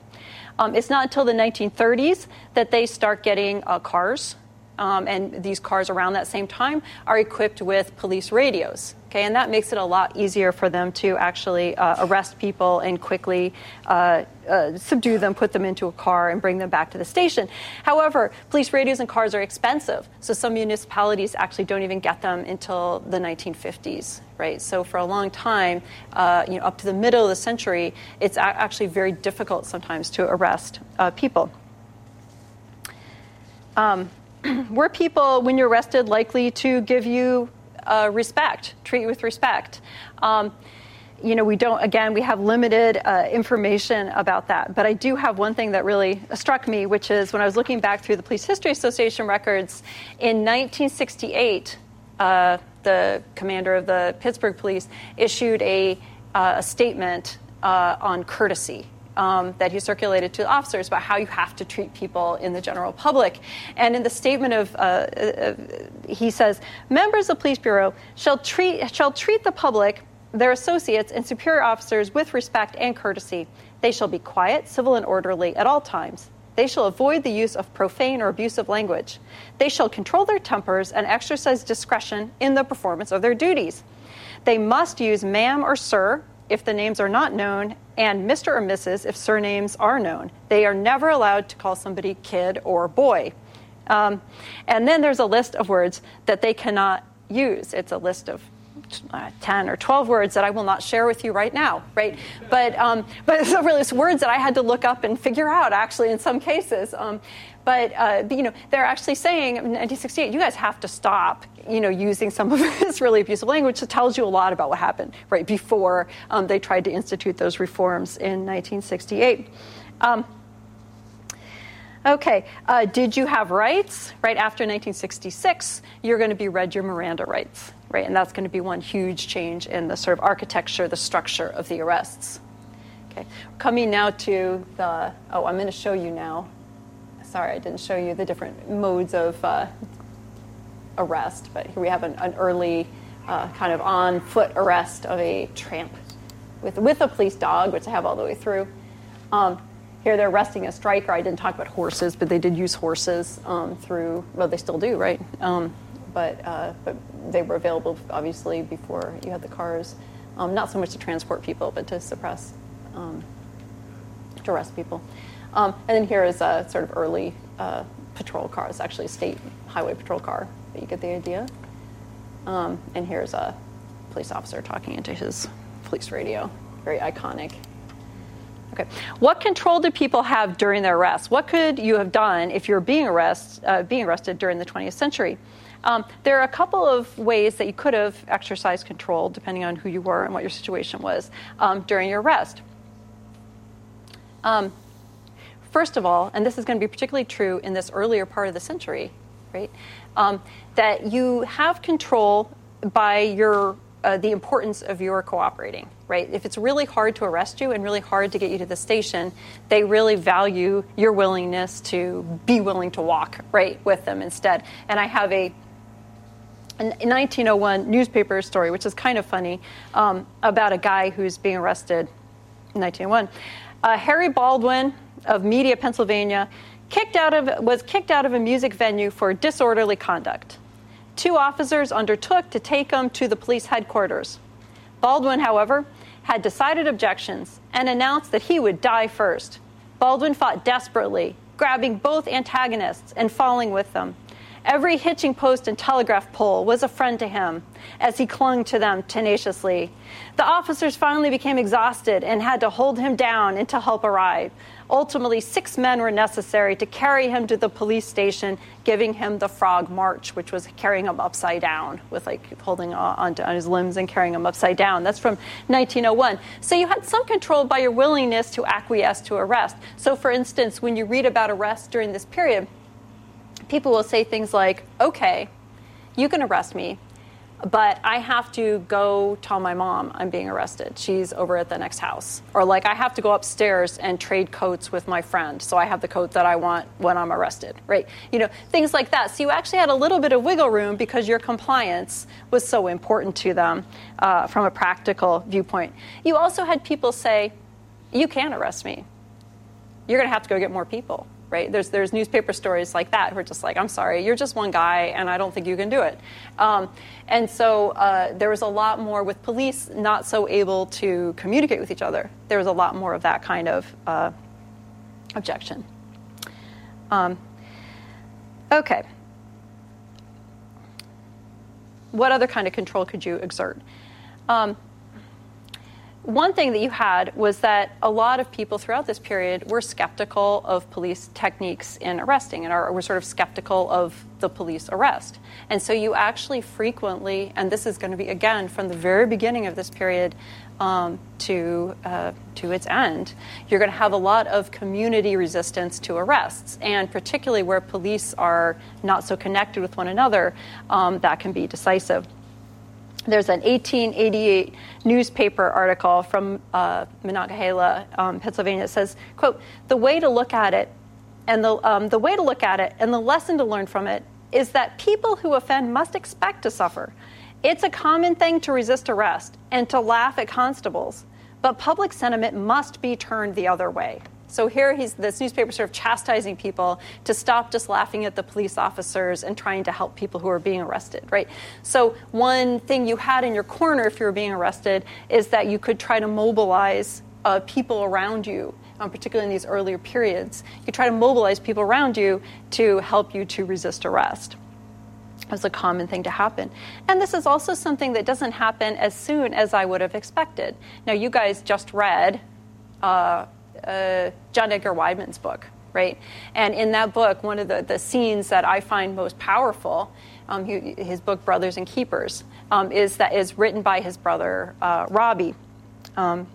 Um, it's not until the 1930s that they start getting uh, cars, um, and these cars around that same time are equipped with police radios. Okay, and that makes it a lot easier for them to actually uh, arrest people and quickly uh, uh, subdue them, put them into a car, and bring them back to the station. However, police radios and cars are expensive, so some municipalities actually don't even get them until the 1950s. Right, so for a long time, uh, you know, up to the middle of the century, it's a- actually very difficult sometimes to arrest uh, people. Um, <clears throat> were people, when you're arrested, likely to give you uh, respect, treat you with respect. Um, you know, we don't, again, we have limited uh, information about that. But I do have one thing that really struck me, which is when I was looking back through the Police History Association records in 1968, uh, the commander of the Pittsburgh Police issued a, uh, a statement uh, on courtesy um, that he circulated to officers about how you have to treat people in the general public. And in the statement of, uh, uh, he says, members of the police bureau shall treat, shall treat the public, their associates, and superior officers with respect and courtesy. They shall be quiet, civil, and orderly at all times. They shall avoid the use of profane or abusive language. They shall control their tempers and exercise discretion in the performance of their duties. They must use ma'am or sir if the names are not known, and Mr. or Mrs. if surnames are known. They are never allowed to call somebody kid or boy. Um, and then there's a list of words that they cannot use. It's a list of uh, 10 or 12 words that I will not share with you right now, right? But, um, <laughs> but so really, it's words that I had to look up and figure out, actually, in some cases. Um, but, uh, you know, they're actually saying in 1968, you guys have to stop, you know, using some of <laughs> this really abusive language that tells you a lot about what happened, right, before um, they tried to institute those reforms in 1968. Um, okay, uh, did you have rights? Right after 1966, you're going to be read your Miranda rights right? And that's going to be one huge change in the sort of architecture, the structure of the arrests. Okay, coming now to the, oh, I'm going to show you now. Sorry, I didn't show you the different modes of uh, arrest, but here we have an, an early uh, kind of on foot arrest of a tramp with, with a police dog, which I have all the way through. Um, here they're arresting a striker. I didn't talk about horses, but they did use horses um, through, well, they still do, right? Um, but, uh, but they were available obviously before you had the cars. Um, not so much to transport people, but to suppress, um, to arrest people. Um, and then here is a sort of early uh, patrol car. It's actually a state highway patrol car, but you get the idea. Um, and here's a police officer talking into his police radio. Very iconic. Okay. What control did people have during their arrest? What could you have done if you're being, arrest, uh, being arrested during the 20th century? Um, there are a couple of ways that you could have exercised control, depending on who you were and what your situation was, um, during your arrest. Um, first of all, and this is going to be particularly true in this earlier part of the century, right? Um, that you have control by your uh, the importance of your cooperating, right? If it's really hard to arrest you and really hard to get you to the station, they really value your willingness to be willing to walk, right, with them instead. And I have a a 1901 newspaper story, which is kind of funny, um, about a guy who's being arrested in 1901. Uh, Harry Baldwin of Media, Pennsylvania, kicked out of, was kicked out of a music venue for disorderly conduct. Two officers undertook to take him to the police headquarters. Baldwin, however, had decided objections and announced that he would die first. Baldwin fought desperately, grabbing both antagonists and falling with them. Every hitching post and telegraph pole was a friend to him as he clung to them tenaciously. The officers finally became exhausted and had to hold him down until help arrived. Ultimately, six men were necessary to carry him to the police station, giving him the frog march, which was carrying him upside down, with like holding on, on his limbs and carrying him upside down. That's from 1901. So you had some control by your willingness to acquiesce to arrest. So, for instance, when you read about arrests during this period, people will say things like, okay, you can arrest me, but I have to go tell my mom I'm being arrested. She's over at the next house. Or like I have to go upstairs and trade coats with my friend, so I have the coat that I want when I'm arrested, right? You know, things like that. So you actually had a little bit of wiggle room because your compliance was so important to them uh, from a practical viewpoint. You also had people say, you can arrest me. You're going to have to go get more people right? There's there's newspaper stories like that who are just like, I'm sorry, you're just one guy, and I don't think you can do it. Um, and so uh, there was a lot more with police not so able to communicate with each other. There was a lot more of that kind of uh, objection. Um, okay. What other kind of control could you exert? Um, one thing that you had was that a lot of people throughout this period were skeptical of police techniques in arresting and are, were sort of skeptical of the police arrest. And so you actually frequently, and this is going to be again from the very beginning of this period um, to, uh, to its end, you're going to have a lot of community resistance to arrests. And particularly where police are not so connected with one another, um, that can be decisive there's an 1888 newspaper article from uh, Monongahela, um, Pennsylvania. It says, "quote The way to look at it, and the um, the way to look at it, and the lesson to learn from it is that people who offend must expect to suffer. It's a common thing to resist arrest and to laugh at constables, but public sentiment must be turned the other way." So here he's this newspaper sort of chastising people to stop just laughing at the police officers and trying to help people who are being arrested, right? So one thing you had in your corner if you were being arrested is that you could try to mobilize uh, people around you. Um, particularly in these earlier periods, you try to mobilize people around you to help you to resist arrest. was a common thing to happen. And this is also something that doesn't happen as soon as I would have expected. Now, you guys just read uh, uh, John Edgar Wideman's book, right? And in that book, one of the, the scenes that I find most powerful, um, he, his book Brothers and Keepers, um, is that is written by his brother uh, Robbie, um,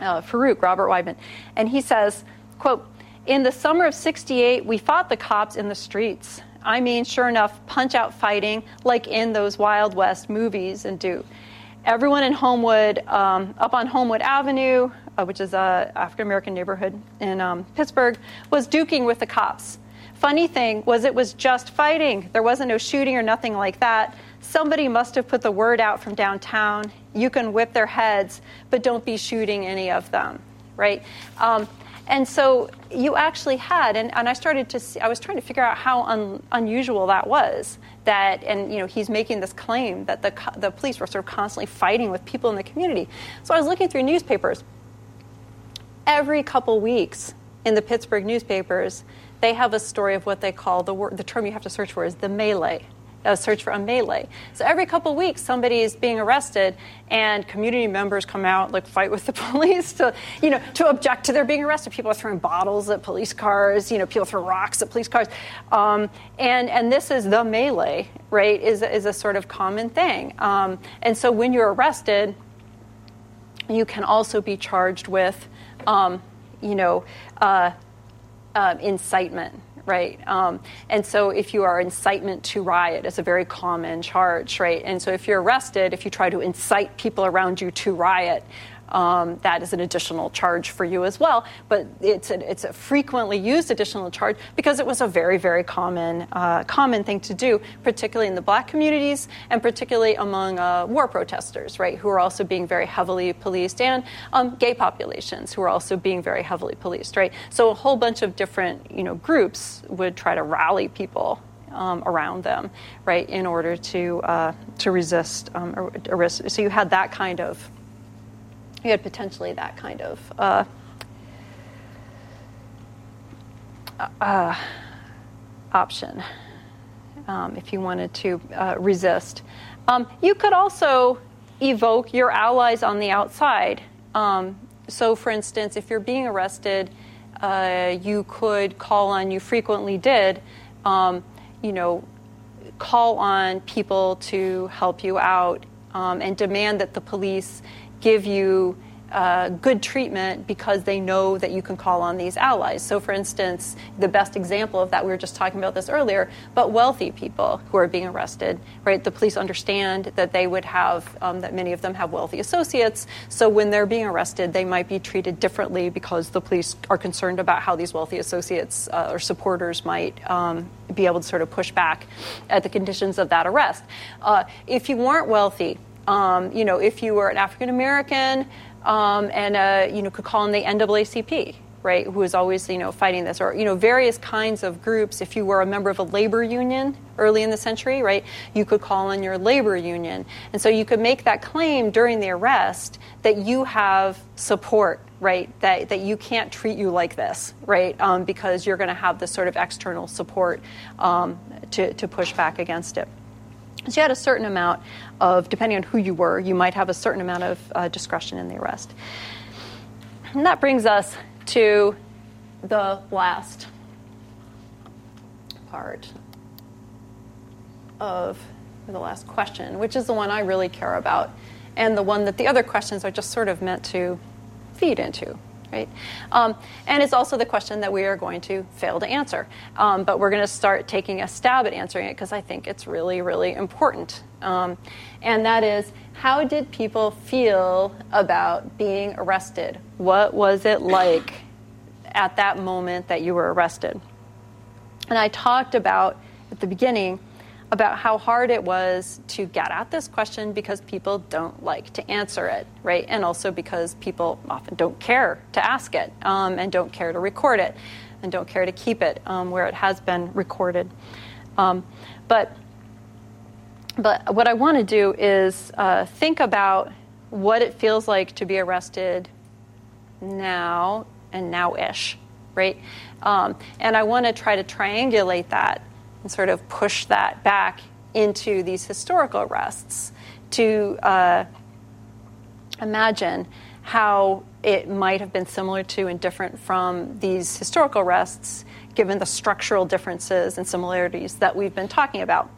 uh, Farouk, Robert Wideman. And he says, quote, in the summer of 68, we fought the cops in the streets. I mean, sure enough, punch out fighting like in those Wild West movies and do. Everyone in Homewood, um, up on Homewood Avenue, uh, which is a African American neighborhood in um, Pittsburgh, was duking with the cops. Funny thing was, it was just fighting. There wasn't no shooting or nothing like that. Somebody must have put the word out from downtown. You can whip their heads, but don't be shooting any of them, right? Um, and so you actually had, and, and I started to see, I was trying to figure out how un, unusual that was. That, and you know, he's making this claim that the, the police were sort of constantly fighting with people in the community. So I was looking through newspapers. Every couple weeks in the Pittsburgh newspapers, they have a story of what they call the, word, the term you have to search for is the melee a search for a melee. So every couple weeks, somebody is being arrested, and community members come out, like fight with the <laughs> police to, you know, to object to their being arrested. People are throwing bottles at police cars. You know, people throw rocks at police cars, um, and and this is the melee, right? Is is a sort of common thing. Um, and so when you're arrested, you can also be charged with, um, you know, uh, uh, incitement right? Um, and so if you are incitement to riot, it's a very common charge, right? And so if you're arrested, if you try to incite people around you to riot, um, that is an additional charge for you as well. But it's a, it's a frequently used additional charge because it was a very, very common, uh, common thing to do, particularly in the black communities and particularly among uh, war protesters, right, who are also being very heavily policed, and um, gay populations who are also being very heavily policed, right? So a whole bunch of different, you know, groups would try to rally people um, around them, right, in order to uh, to resist um, arrest. So you had that kind of you had potentially that kind of uh, uh, option um, if you wanted to uh, resist. Um, you could also evoke your allies on the outside. Um, so, for instance, if you're being arrested, uh, you could call on, you frequently did, um, you know, call on people to help you out um, and demand that the police give you uh, good treatment because they know that you can call on these allies. So, for instance, the best example of that, we were just talking about this earlier, but wealthy people who are being arrested, right? The police understand that they would have, um, that many of them have wealthy associates. So, when they're being arrested, they might be treated differently because the police are concerned about how these wealthy associates uh, or supporters might um, be able to sort of push back at the conditions of that arrest. Uh, if you weren't wealthy, um, you know, if you were an African American um, and uh, you know could call in the NAACP, right, who is always you know fighting this, or you know various kinds of groups. If you were a member of a labor union early in the century, right, you could call in your labor union, and so you could make that claim during the arrest that you have support right? That, that you can't treat you like this, right? Um, because you're going to have this sort of external support um, to, to push back against it. So you had a certain amount of, depending on who you were, you might have a certain amount of uh, discretion in the arrest. And that brings us to the last part of the last question, which is the one I really care about, and the one that the other questions are just sort of meant to feed into right? Um, and it's also the question that we are going to fail to answer. Um, but we're going to start taking a stab at answering it because I think it's really, really important. Um, and that is how did people feel about being arrested? What was it like at that moment that you were arrested? And I talked about at the beginning about how hard it was to get at this question because people don't like to answer it, right? And also because people often don't care to ask it um, and don't care to record it and don't care to keep it um, where it has been recorded. Um, but but what I want to do is uh, think about what it feels like to be arrested now and now-ish, right? Um, and I want to try to triangulate that and sort of push that back into these historical rests to uh, imagine how it might have been similar to and different from these historical rests given the structural differences and similarities that we've been talking about.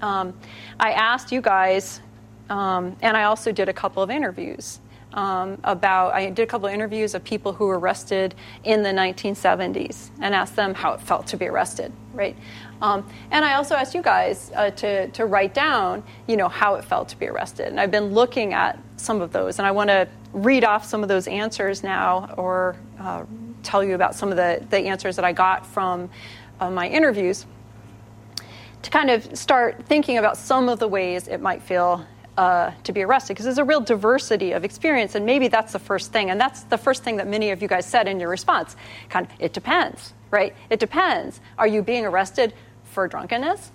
Um, I asked you guys, um, and I also did a couple of interviews um, about, I did a couple of interviews of people who were arrested in the 1970s and asked them how it felt to be arrested, right? Um, and I also asked you guys uh, to, to write down, you know, how it felt to be arrested. And I've been looking at some of those, and I want to read off some of those answers now or uh, tell you about some of the, the answers that I got from uh, my interviews to kind of start thinking about some of the ways it might feel uh, to be arrested because there's a real diversity of experience, and maybe that's the first thing. And that's the first thing that many of you guys said in your response. Kind of, it depends, right? It depends. Are you being arrested for drunkenness?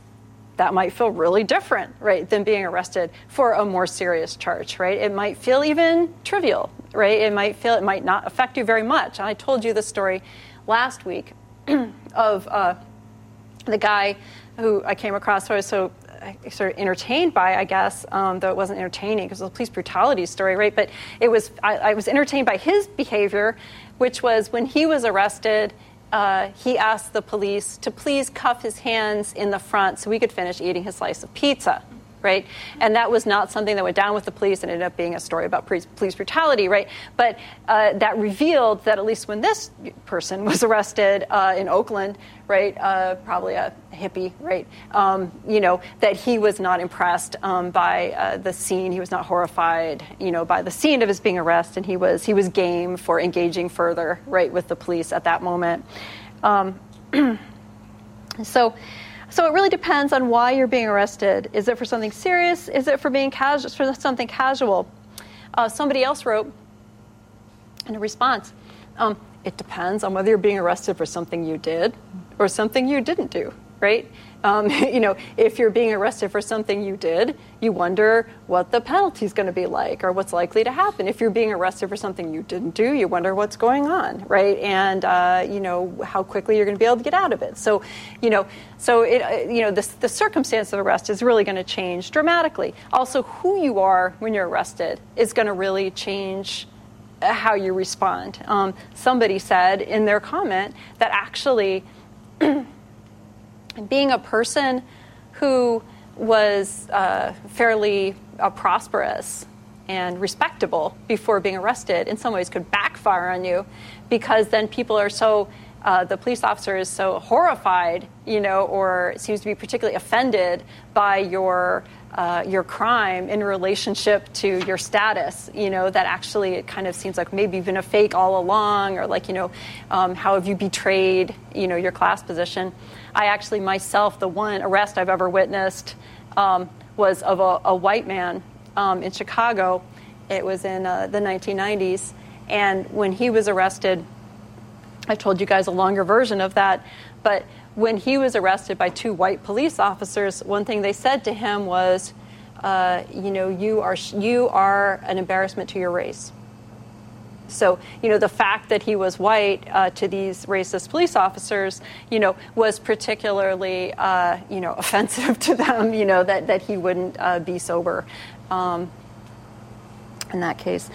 That might feel really different, right, than being arrested for a more serious charge, right? It might feel even trivial, right? It might feel it might not affect you very much. And I told you the story last week <clears throat> of uh, the guy who I came across who I was so sort of entertained by, I guess, um, though it wasn't entertaining because it was a police brutality story, right? But it was I, I, was entertained by his behavior, which was when he was arrested. Uh, he asked the police to please cuff his hands in the front so we could finish eating his slice of pizza right? And that was not something that went down with the police and ended up being a story about police brutality, right? But uh, that revealed that at least when this person <laughs> was arrested uh, in Oakland, right, uh, probably a hippie, right, um, you know, that he was not impressed um, by uh, the scene. He was not horrified, you know, by the scene of his being arrested. And he was he was game for engaging further, right, with the police at that moment. Um, <clears throat> so. So it really depends on why you're being arrested. Is it for something serious? Is it for being casual? For something casual? Uh, somebody else wrote in a response. Um, it depends on whether you're being arrested for something you did or something you didn't do, right? Um, <laughs> you know, if you're being arrested for something you did, you wonder what the penalty is going to be like or what's likely to happen. If you're being arrested for something you didn't do, you wonder what's going on, right? And uh, you know how quickly you're going to be able to get out of it. So, you know, so it, uh, you know, the, the circumstance of arrest is really going to change dramatically. Also, who you are when you're arrested is going to really change uh, how you respond. Um, somebody said in their comment that actually. <clears throat> being a person who was uh, fairly uh, prosperous and respectable before being arrested in some ways could backfire on you because then people are so uh, the police officer is so horrified, you know, or seems to be particularly offended by your uh, your crime in relationship to your status, you know, that actually it kind of seems like maybe you've been a fake all along, or like, you know, um, how have you betrayed, you know, your class position. I actually myself, the one arrest I've ever witnessed um, was of a, a white man um, in Chicago. It was in uh, the 1990s. And when he was arrested, I told you guys a longer version of that, but when he was arrested by two white police officers, one thing they said to him was, uh, you know, you are, you are an embarrassment to your race. So, you know, the fact that he was white uh, to these racist police officers, you know, was particularly, uh, you know, <laughs> offensive to them, you know, that, that he wouldn't uh, be sober um, in that case.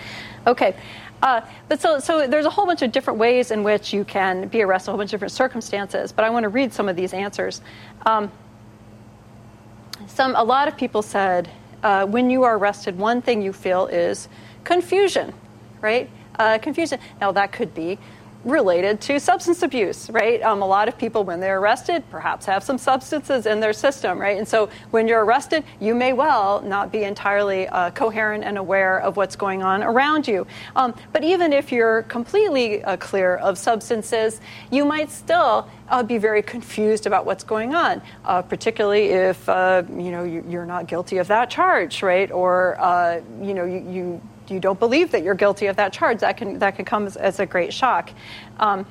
Okay. Uh, but so, so there's a whole bunch of different ways in which you can be arrested, a whole bunch of different circumstances. But I want to read some of these answers. Um, some, a lot of people said, uh, when you are arrested, one thing you feel is confusion, right? Uh, confusion. Now, that could be related to substance abuse, right? Um, a lot of people, when they're arrested, perhaps have some substances in their system, right? And so when you're arrested, you may well not be entirely uh, coherent and aware of what's going on around you. Um, but even if you're completely uh, clear of substances, you might still uh, be very confused about what's going on, uh, particularly if uh, you know you, are not guilty of that charge, right? Or uh, you know you, you you don't believe that you're guilty of that charge, that can that can come as, as a great shock. Um,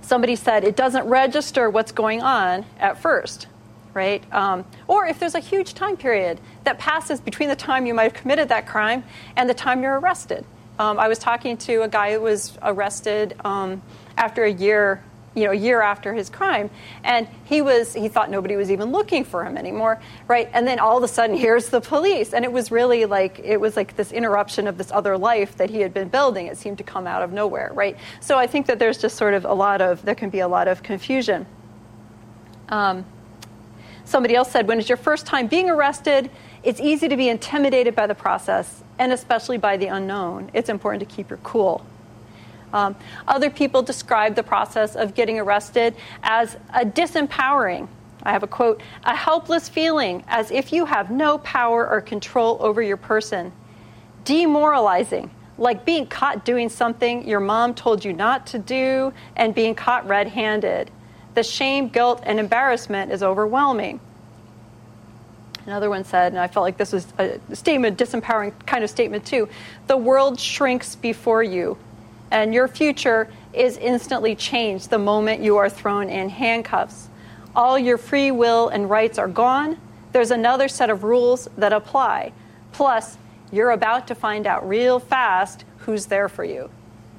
somebody said it doesn't register what's going on at first, right? Um, or if there's a huge time period that passes between the time you might have committed that crime and the time you're arrested. Um, I was talking to a guy who was arrested um, after a year you know, a year after his crime, and he was he thought nobody was even looking for him anymore, right? And then all of a sudden, here's the police, and it was really like it was like this interruption of this other life that he had been building. It seemed to come out of nowhere, right? So I think that there's just sort of a lot of there can be a lot of confusion. Um, somebody else said, when it's your first time being arrested, it's easy to be intimidated by the process, and especially by the unknown. It's important to keep your cool. Um, other people describe the process of getting arrested as a disempowering. I have a quote a helpless feeling as if you have no power or control over your person, demoralizing, like being caught doing something your mom told you not to do and being caught red handed. The shame, guilt, and embarrassment is overwhelming. Another one said, and I felt like this was a statement, disempowering kind of statement too the world shrinks before you and your future is instantly changed the moment you are thrown in handcuffs. All your free will and rights are gone. There's another set of rules that apply. Plus, you're about to find out real fast who's there for you,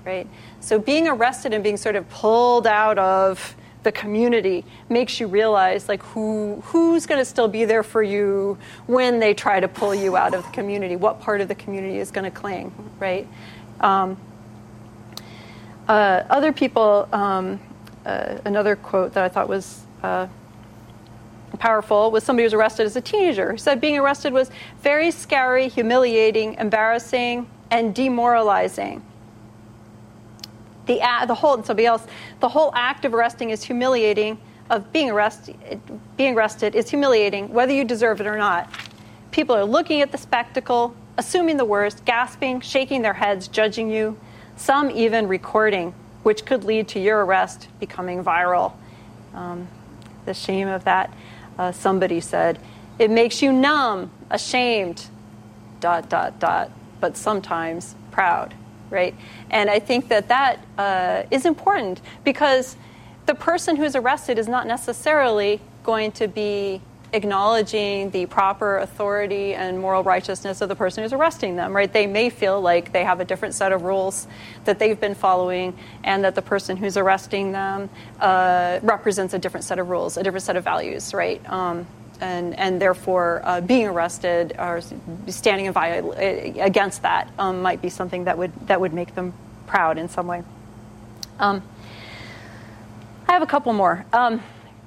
right? So being arrested and being sort of pulled out of the community makes you realize like who who's going to still be there for you when they try to pull you out of the community. What part of the community is going to cling, right? Um, uh, other people, um, uh, another quote that I thought was uh, powerful was somebody who was arrested as a teenager said being arrested was very scary, humiliating, embarrassing, and demoralizing. The, the whole somebody else, the whole act of arresting is humiliating. Of being arrested, being arrested is humiliating, whether you deserve it or not. People are looking at the spectacle, assuming the worst, gasping, shaking their heads, judging you some even recording, which could lead to your arrest becoming viral. Um, the shame of that, uh, somebody said, it makes you numb, ashamed, dot, dot, dot, but sometimes proud, right? And I think that that uh, is important because the person who's arrested is not necessarily going to be acknowledging the proper authority and moral righteousness of the person who's arresting them, right? They may feel like they have a different set of rules that they've been following, and that the person who's arresting them uh, represents a different set of rules, a different set of values, right? Um, and, and therefore, uh, being arrested or standing in viol- against that um, might be something that would, that would make them proud in some way. Um, I have a couple more.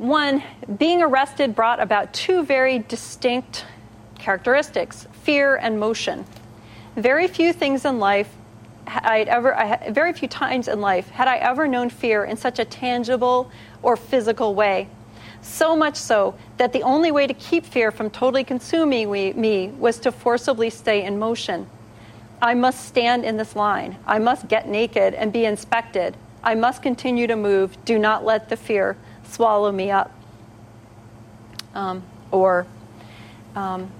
One, being arrested brought about two very distinct characteristics fear and motion. Very few things in life I'd ever, I, very few times in life had I ever known fear in such a tangible or physical way. So much so that the only way to keep fear from totally consuming me, me was to forcibly stay in motion. I must stand in this line. I must get naked and be inspected. I must continue to move. Do not let the fear swallow me up. Um, or, um,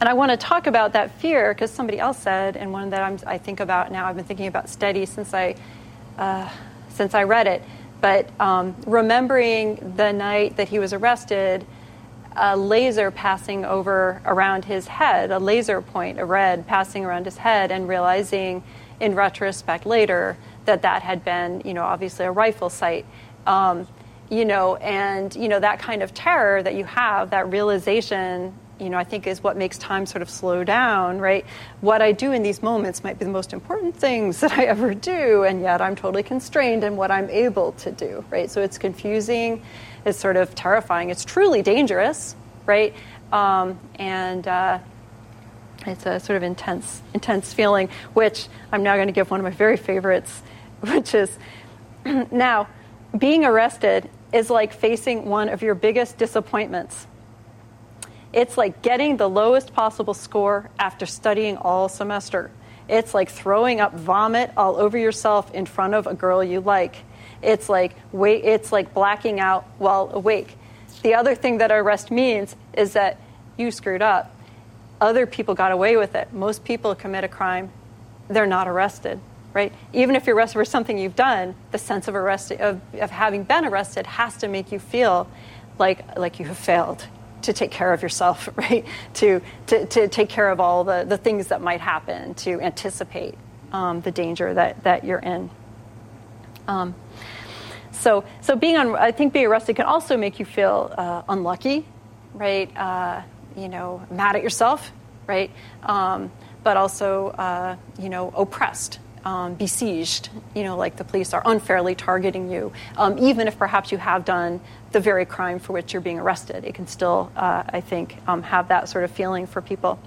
and I want to talk about that fear because somebody else said, and one that I'm, i think about now. I've been thinking about steady since I uh, since I read it. But um, remembering the night that he was arrested, a laser passing over around his head, a laser point, a red passing around his head, and realizing in retrospect later that that had been, you know, obviously a rifle sight. Um, you know, and you know that kind of terror that you have, that realization, you know, I think is what makes time sort of slow down, right? What I do in these moments might be the most important things that I ever do, and yet I'm totally constrained in what I'm able to do, right? So it's confusing, it's sort of terrifying, it's truly dangerous, right? Um, and uh, it's a sort of intense, intense feeling, which I'm now going to give one of my very favorites, <laughs> which is <clears throat> now being arrested is like facing one of your biggest disappointments. It's like getting the lowest possible score after studying all semester. It's like throwing up vomit all over yourself in front of a girl you like. It's like wait, it's like blacking out while awake. The other thing that arrest means is that you screwed up. Other people got away with it. Most people commit a crime, they're not arrested right? Even if you're arrested for something you've done, the sense of arrest of, of having been arrested has to make you feel like like you have failed to take care of yourself, <laughs> right? To to, to take care of all the, the things that might happen, to anticipate um, the danger that, that you're in. Um, so, so being on, I think being arrested can also make you feel uh, unlucky, right? Uh, you know, mad at yourself, right? Um, but also, uh, you know, oppressed, um, besieged. You know, like the police are unfairly targeting you, um, even if perhaps you have done the very crime for which you're being arrested. It can still, uh, I think, um, have that sort of feeling for people.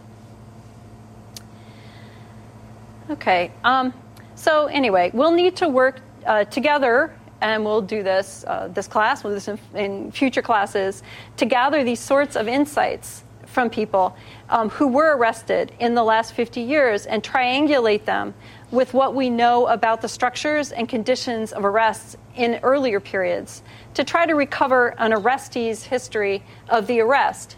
Okay. Um, so anyway, we'll need to work uh, together and we'll do this uh, this class, we'll do this in, in, future classes, to gather these sorts of insights from people um, who were arrested in the last 50 years and triangulate them with what we know about the structures and conditions of arrests in earlier periods to try to recover an arrestee's history of the arrest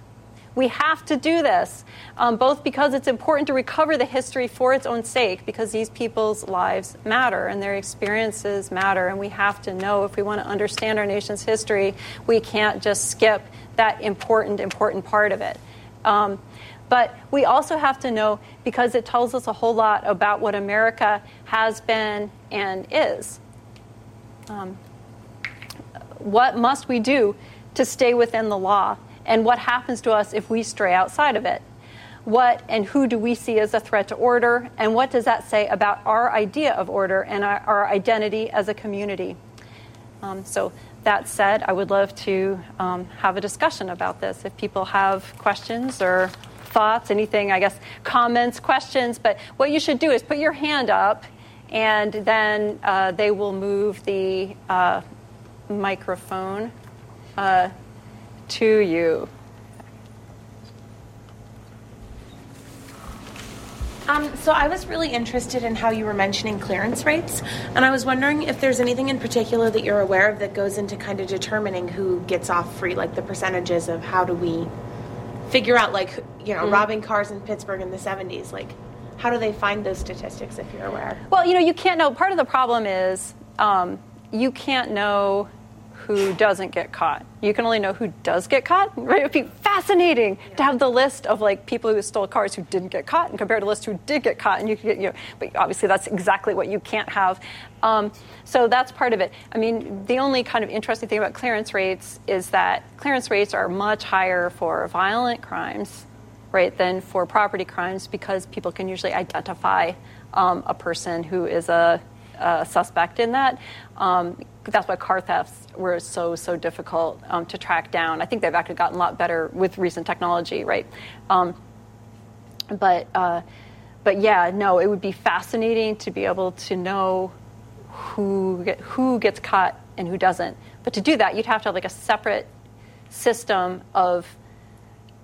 we have to do this, um, both because it's important to recover the history for its own sake, because these people's lives matter and their experiences matter, and we have to know if we want to understand our nation's history, we can't just skip that important, important part of it. Um, but we also have to know because it tells us a whole lot about what America has been and is. Um, what must we do to stay within the law? and what happens to us if we stray outside of it. What and who do we see as a threat to order, and what does that say about our idea of order and our, our identity as a community? Um, so, that said, I would love to um, have a discussion about this. If people have questions or thoughts, anything, I guess, comments, questions, but what you should do is put your hand up and then uh, they will move the uh, microphone. Uh, to you? Um, so I was really interested in how you were mentioning clearance rates, and I was wondering if there's anything in particular that you're aware of that goes into kind of determining who gets off free, like the percentages of how do we figure out, like you know, mm-hmm. robbing cars in Pittsburgh in the '70s, like how do they find those statistics if you're aware? Well, you know, you can't know. Part of the problem is um, you can't know who doesn't get caught. You can only know who does get caught, <laughs> right? It would be fascinating yeah. to have the list of like people who stole cars who didn't get caught and compare to the list who did get caught, and you could get you. Know, but obviously, that's exactly what you can't have. Um, so that's part of it. I mean, the only kind of interesting thing about clearance rates is that clearance rates are much higher for violent crimes, right, than for property crimes because people can usually identify um, a person who is a, a suspect in that. Um, that's why car thefts were so so difficult um, to track down. I think they've actually gotten a lot better with recent technology, right? Um, but uh, but yeah, no, it would be fascinating to be able to know who get, who gets caught and who doesn't. But to do that, you'd have to have like a separate system of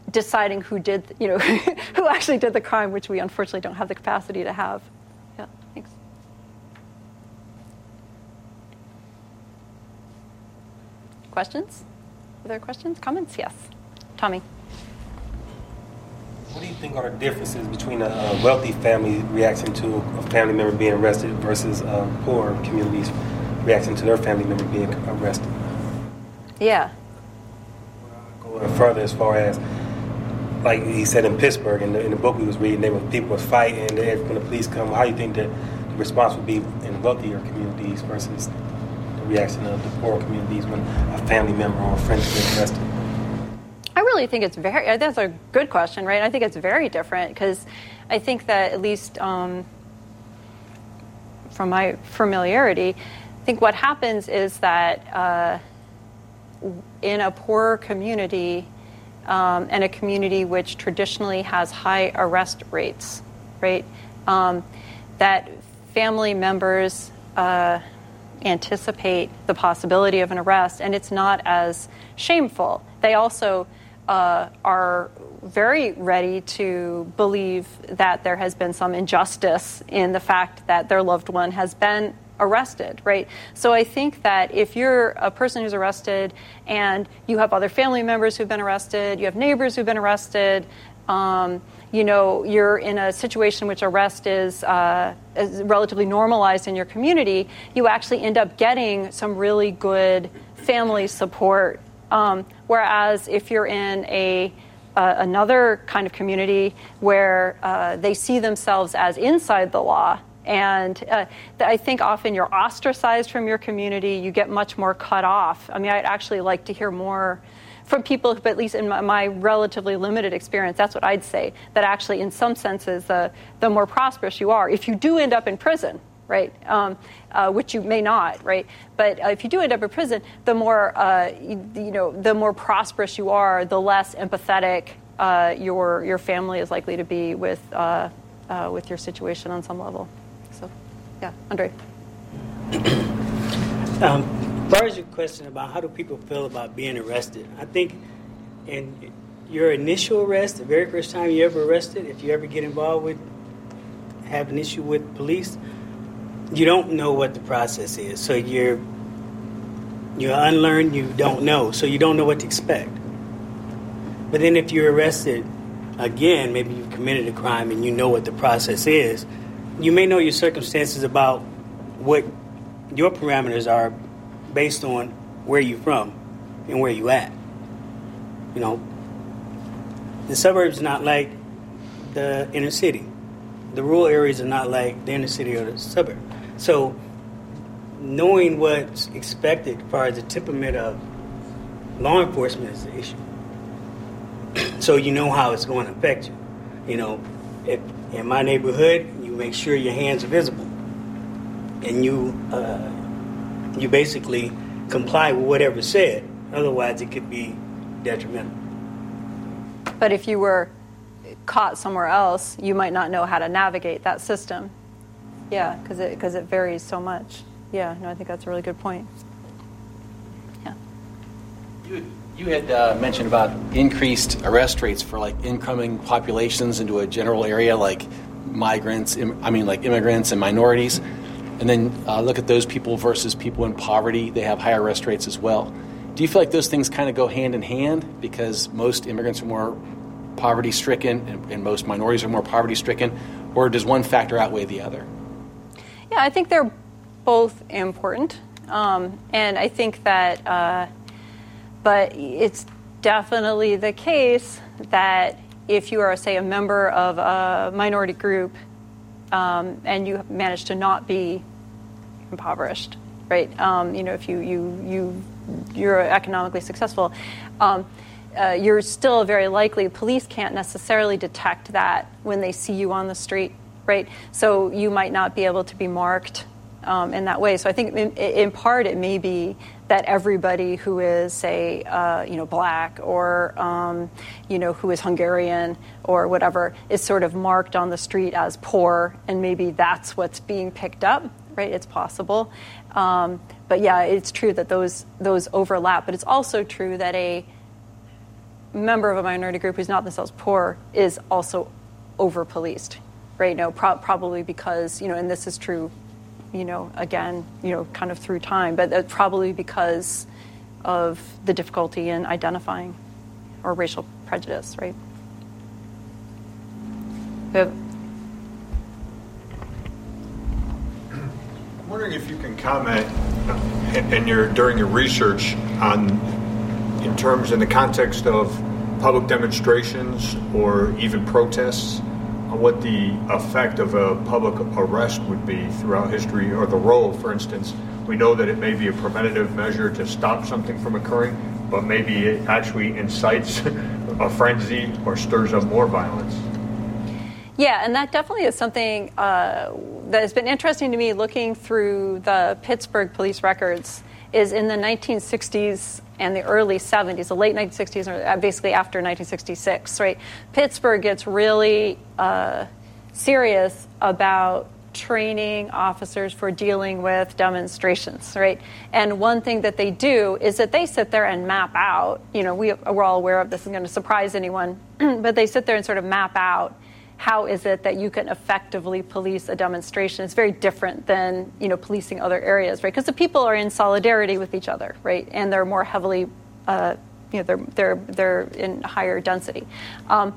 deciding who did, you know, <laughs> who actually did the crime, which we unfortunately don't have the capacity to have. Questions? Other questions? Comments? Yes. Tommy. What do you think are the differences between a, wealthy family reacting to a family member being arrested versus um, poor communities reacting to their family member being arrested? Yeah. Going further, as far as like he said in Pittsburgh, in the, in the book we was reading, there were people was fighting, and when the police come, how do you think that the response would be in wealthier communities versus reaction of the poor communities when a family member or a friend is arrested? I really think it's very, that's a good question, right? I think it's very different because I think that at least um, from my familiarity, I think what happens is that uh, in a poorer community um, and a community which traditionally has high arrest rates, right, um, that family members uh, anticipate the possibility of an arrest, and it's not as shameful. They also uh, are very ready to believe that there has been some injustice in the fact that their loved one has been arrested, right? So I think that if you're a person who's arrested and you have other family members who've been arrested, you have neighbors who've been arrested, um, you know, you're in a situation in which arrest is, uh, is relatively normalized in your community, you actually end up getting some really good family support. Um, whereas if you're in a uh, another kind of community where uh, they see themselves as inside the law, And uh, I think often you're ostracized from your community, you get much more cut off. I mean, I'd actually like to hear more from people, at least in my, my, relatively limited experience, that's what I'd say, that actually, in some senses, the, the more prosperous you are, if you do end up in prison, right, um, uh, which you may not, right, but uh, if you do end up in prison, the more, uh, you, you, know, the more prosperous you are, the less empathetic uh, your, your family is likely to be with, uh, uh, with your situation on some level. So, yeah, Andre. um, far as your question about how do people feel about being arrested, I think in your initial arrest, the very first time you ever arrested, if you ever get involved with, have an issue with police, you don't know what the process is. So you're you're unlearned, you don't know, so you don't know what to expect. But then if you're arrested again, maybe you've committed a crime and you know what the process is, you may know your circumstances about what your parameters are based on where you're from and where you at. You know, the suburbs not like the inner city. The rural areas are not like the inner city or the suburb. So, knowing what's expected as far as the temperament of law enforcement is the issue. <clears throat> so you know how it's going to affect you. You know, if in my neighborhood, you make sure your hands are visible, and you uh, you basically comply with whatever's said. Otherwise, it could be detrimental. But if you were caught somewhere else, you might not know how to navigate that system. Yeah, because it, cause it varies so much. Yeah, no, I think that's a really good point. Yeah. You, you had uh, mentioned about increased arrest rates for like incoming populations into a general area like migrants, I mean, like immigrants and minorities and then uh, look at those people versus people in poverty. They have higher arrest rates as well. Do you feel like those things kind of go hand in hand because most immigrants are more poverty stricken and, and most minorities are more poverty stricken, or does one factor outweigh the other? Yeah, I think they're both important. Um, and I think that, uh, but it's definitely the case that if you are, say, a member of a minority group um, and you manage to not be impoverished, right? Um, you know, if you you you you're economically successful. Um, uh, you're still very likely police can't necessarily detect that when they see you on the street right so you might not be able to be marked um, in that way so i think in, in, part it may be that everybody who is say uh, you know black or um, you know who is hungarian or whatever is sort of marked on the street as poor and maybe that's what's being picked up right? It's possible. Um, but yeah, it's true that those, those overlap. But it's also true that a member of a minority group who's not themselves poor is also over policed, right? No, pro- probably because, you know, and this is true, you know, again, you know, kind of through time, but probably because of the difficulty in identifying or racial prejudice, right? We have wondering if you can comment in your during your research on in terms in the context of public demonstrations or even protests on what the effect of a public arrest would be throughout history or the role for instance. We know that it may be a preventative measure to stop something from occurring but maybe it actually incites a frenzy or stirs up more violence. Yeah, and that definitely is something uh, that has been interesting to me looking through the Pittsburgh police records. Is in the 1960s and the early 70s, the late 1960s, or uh, basically after 1966, right? Pittsburgh gets really uh, serious about training officers for dealing with demonstrations, right? And one thing that they do is that they sit there and map out, you know, we, we're all aware of this, isn't going to surprise anyone, <clears throat> but they sit there and sort of map out how is it that you can effectively police a demonstration? It's very different than you know policing other areas, right? Because the people are in solidarity with each other, right? And they're more heavily, uh, you know, they're they're they're in higher density. Um,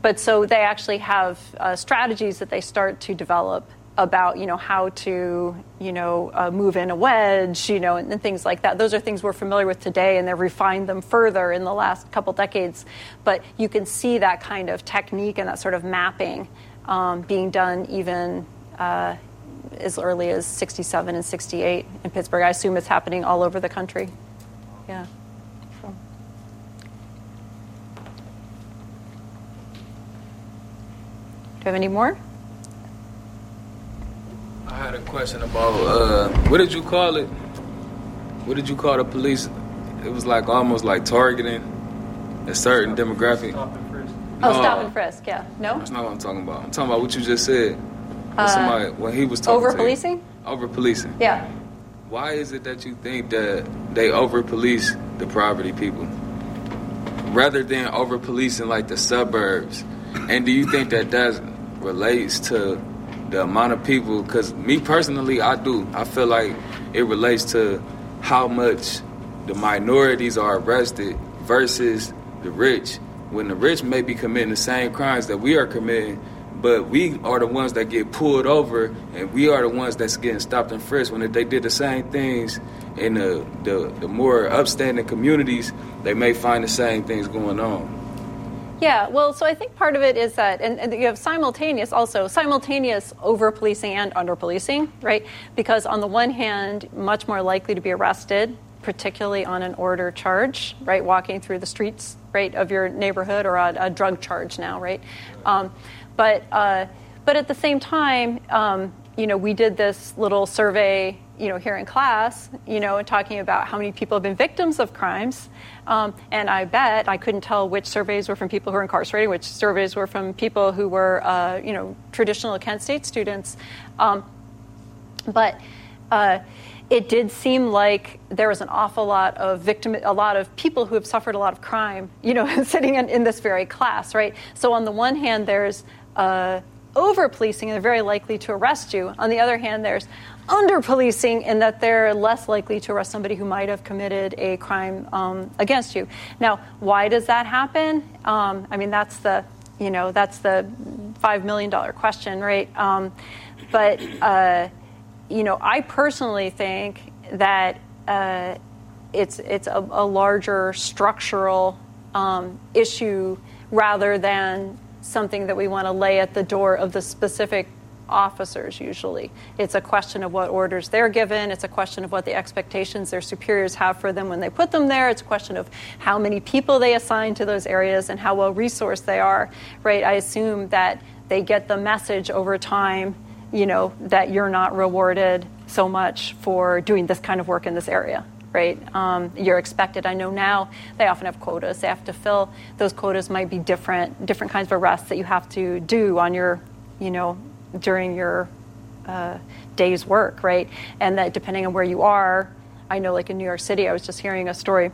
but so they actually have uh, strategies that they start to develop about you know how to you know uh, move in a wedge you know and, and, things like that those are things we're familiar with today and they've refined them further in the last couple decades but you can see that kind of technique and that sort of mapping um, being done even uh, as early as 67 and 68 in Pittsburgh. I assume it's happening all over the country. Yeah. Do you have any more? I had a question about uh, what did you call it? What did you call the police? It was like almost like targeting a certain demographic. Oh, No. stop and frisk. Yeah. No. That's not what I'm talking about. I'm talking about what you just said. When Uh, somebody when he was talking Over policing. Over policing. Yeah. Why is it that you think that they over police the poverty people rather than over policing like the suburbs? And do you think that that relates to the amount of people? Because me personally, I do. I feel like it relates to how much the minorities are arrested versus the rich. When the rich may be committing the same crimes that we are committing, but we are the ones that get pulled over, and we are the ones that's getting stopped and frisked. When if they did the same things in the, the, the more upstanding communities, they may find the same things going on. Yeah, well, so I think part of it is that, and, and you have simultaneous also, simultaneous over policing and under policing, right? Because on the one hand, much more likely to be arrested, particularly on an order charge, right? Walking through the streets, right, of your neighborhood or a, a drug charge now, right? Um, but, uh, but at the same time, um, you know, we did this little survey, you know, here in class, you know, talking about how many people have been victims of crimes. Um, and I bet I couldn't tell which surveys were from people who are incarcerated, which surveys were from people who were, uh, you know, traditional Kent State students. Um, but uh, it did seem like there was an awful lot of victim, a lot of people who have suffered a lot of crime, you know, <laughs> sitting in, in this very class, right? So on the one hand, there's uh, over policing, and they're very likely to arrest you. On the other hand, there's under policing in that they're less likely to arrest somebody who might have committed a crime um, against you. Now, why does that happen? Um, I mean, that's the you know that's the five million dollar question, right? Um, but uh, you know, I personally think that uh, it's it's a, a larger structural um, issue rather than something that we want to lay at the door of the specific officers usually. It's a question of what orders they're given. It's a question of what the expectations their superiors have for them when they put them there. It's a question of how many people they assign to those areas and how well resourced they are right? I assume that they get the message over time you know that you're not rewarded so much for doing this kind of work in this area right? Um, you're expected. I know now they often have quotas. They have to fill. Those quotas might be different different kinds of arrests that you have to do on your you know during your uh, day's work right? And that depending on where you are i know like in new york city i was just hearing a story.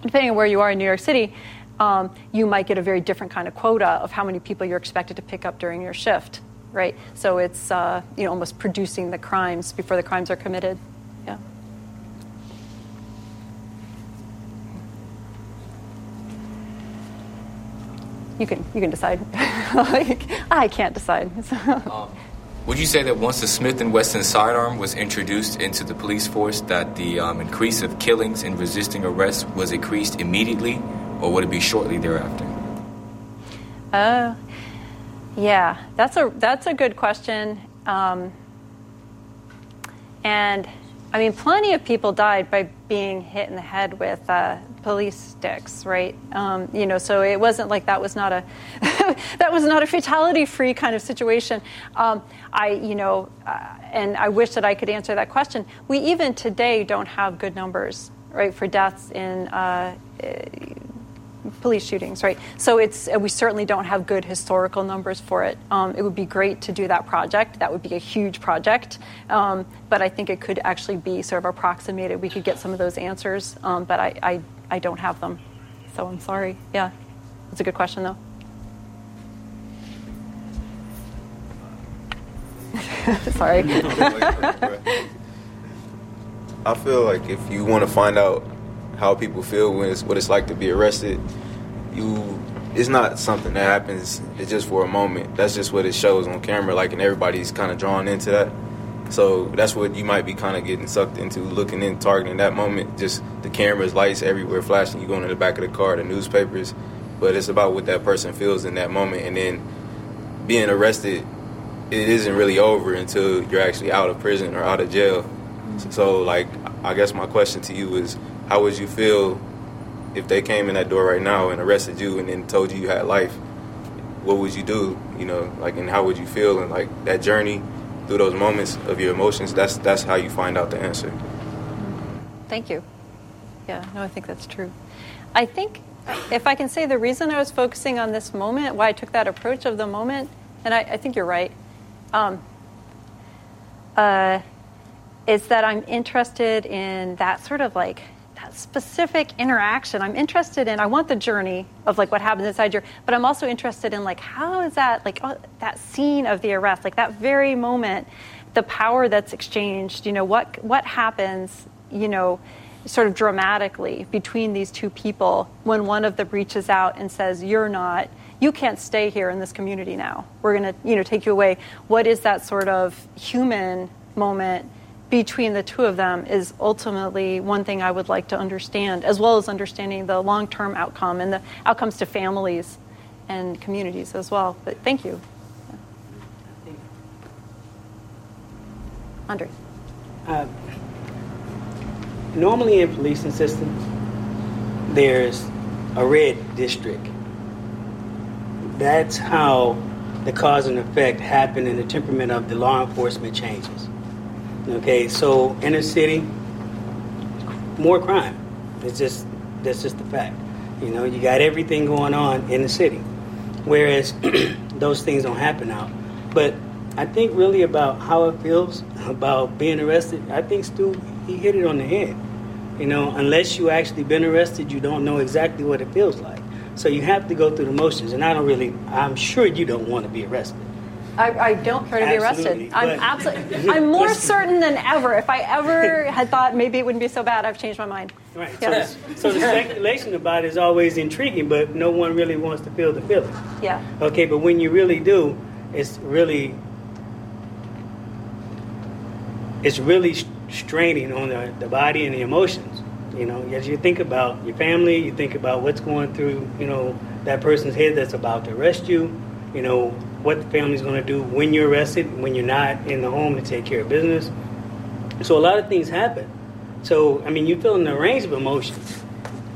Depending on where you are in new york city um, you might get a very different kind of quota of how many people you're expected to pick up during your shift right? So it's uh, you know almost producing the crimes before the crimes are committed. Yeah you can you can decide <laughs> like, i can't decide <laughs> Um, would you say that once the Smith and Wesson sidearm was introduced into the police force, that the um, increase of killings and resisting arrest was increased immediately, or would it be shortly thereafter? Oh, yeah, that's a that's a good question. Um, and I mean, plenty of people died by being hit in the head with uh, police sticks, right? Um, you know, so it wasn't like that was not a <laughs> that was not a fatality-free kind of situation. Um, I, you know, uh, and I wish that I could answer that question. We even today don't have good numbers, right, for deaths in. Uh, police shootings, right? So it's we certainly don't have good historical numbers for it. Um, it would be great to do that project. That would be a huge project, um, but I think it could actually be sort of approximated. We could get some of those answers, um, but I, I I don't have them, so I'm sorry. Yeah, it's a good question though. <laughs> sorry. <laughs> I feel like if you want to find out how people feel when it's what it's like to be arrested, you it's not something that happens it's just for a moment. That's just what it shows on camera, like and everybody's kinda drawn into that. So that's what you might be kind of getting sucked into, looking in, targeting that moment. Just the cameras, lights everywhere flashing. You going to the back of the car, the newspapers, but it's about what that person feels in that moment, and then being arrested it isn't really over until you're actually out of prison or out of jail. Mm-hmm. So, like, I guess my question to you is, how would you feel if they came in that door right now and arrested you and then told you you had life? What would you do? You know, like, and how would you feel? And like that journey through those moments of your emotions, that's that's how you find out the answer. Thank you. Yeah, no, I think that's true. I think if I can say the reason I was focusing on this moment, why I took that approach of the moment, and I, I think you're right, um, uh, is that I'm interested in that sort of like specific interaction. I'm interested in. I want the journey of like what happens inside your, but I'm also interested in like how is that like oh, that scene of the arrest, like that very moment, the power that's exchanged. You know what what happens. You know sort of dramatically between these two people when one of them reaches out and says, You're not, you can't stay here in this community now. We're going to, you know, take you away. What is that sort of human moment between the two of them is ultimately one thing I would like to understand, as well as understanding the long term outcome and the outcomes to families and communities as well. But thank you. Andre. Uh, normally in policing systems, there's a red district. That's how the cause and effect happen and the temperament of the law enforcement changes. Okay, so inner city, more crime. It's just that's just the fact. You know, you got everything going on in the city, whereas <clears throat> those things don't happen out. But I think really about how it feels about being arrested. I think Stu he hit it on the head. You know, unless you actually been arrested, you don't know exactly what it feels like. So you have to go through the motions. And I don't really. I'm sure you don't want to be arrested. I, I don't care to be Absolutely, arrested. I'm absolutely. I'm more certain than ever. If I ever <laughs> had thought maybe it wouldn't be so bad, I've changed my mind. Right. Yeah. So, so the <laughs> speculation about it is always intriguing, but no one really wants to feel the feeling. Yeah. Okay, but when you really do, it's really it's really straining on the, the body and the emotions. You know, as you think about your family, you think about what's going through, you know, that person's head that's about to arrest you. You know what the family's going to do when you're arrested, when you're not in the home to take care of business. So a lot of things happen. So I mean, you feel a range of emotions,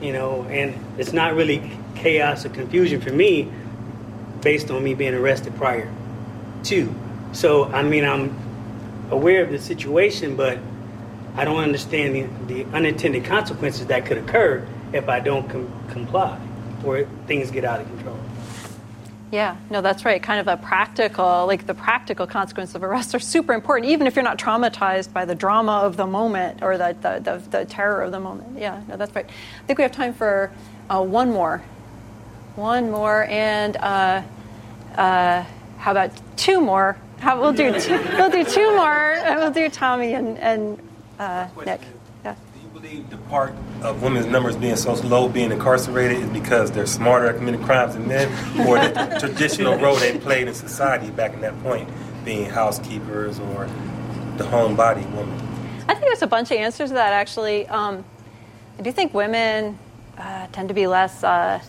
you know, and it's not really chaos or confusion for me, based on me being arrested prior to. So I mean, I'm aware of the situation, but I don't understand the, the unintended consequences that could occur if I don't com- comply or things get out of control. Yeah, no, that's right. Kind of a practical, like the practical consequence of arrest are super important, even if you're not traumatized by the drama of the moment or the, the, the, the terror of the moment. Yeah, no, that's right. I think we have time for uh, one more. One more, and uh, uh, how about two more? How, we'll do two, we'll do two more, and <laughs> we'll do Tommy and, and uh, Nick. Yeah. believe the part of women's numbers being so low, being incarcerated, is because they're smarter at committing crimes than men, or the <laughs> traditional role they played in society back in that point, being housekeepers or the homebody woman. I think there's a bunch of answers to that, actually. Um, I do think women uh, tend to be less uh,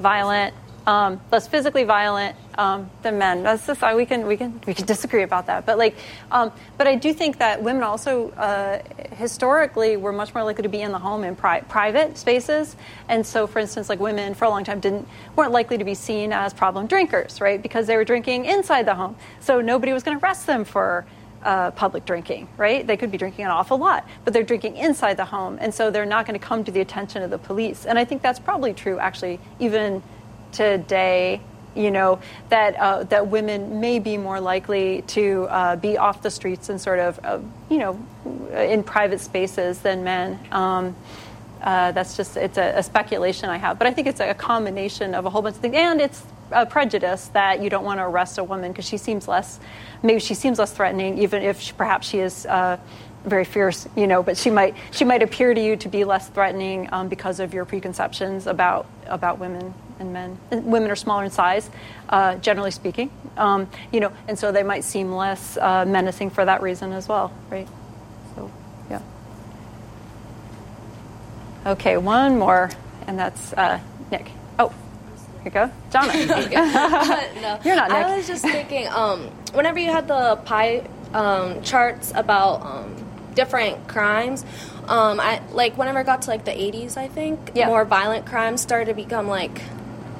violent, um, less physically violent um, than men. That's just we can we can we can disagree about that, but like, um, but I do think that women also uh, historically were much more likely to be in the home in pri- private spaces, and so for instance, like women for a long time didn't weren't likely to be seen as problem drinkers, right? Because they were drinking inside the home, so nobody was going to arrest them for uh, public drinking, right? They could be drinking an awful lot, but they're drinking inside the home, and so they're not going to come to the attention of the police. And I think that's probably true, actually, even today. You know that uh, that women may be more likely to uh, be off the streets and sort of, uh, you know, in private spaces than men. Um, uh, that's just it's a, a speculation I have, but I think it's a combination of a whole bunch of things, and it's a prejudice that you don't want to arrest a woman because she seems less, maybe she seems less threatening, even if she, perhaps she is uh, very fierce, you know. But she might she might appear to you to be less threatening um, because of your preconceptions about about women and men. Women are smaller in size, uh, generally speaking, um, you know, and so they might seem less uh, menacing for that reason as well, right? So, yeah. Okay, one more, and that's uh, Nick. Oh, here you go, Jonna. <laughs> <laughs> no, You're not I was just thinking, um, whenever you had the pie um, charts about um, different crimes, um, I like whenever it got to like the 80s, I think Yeah. more violent crimes started to become like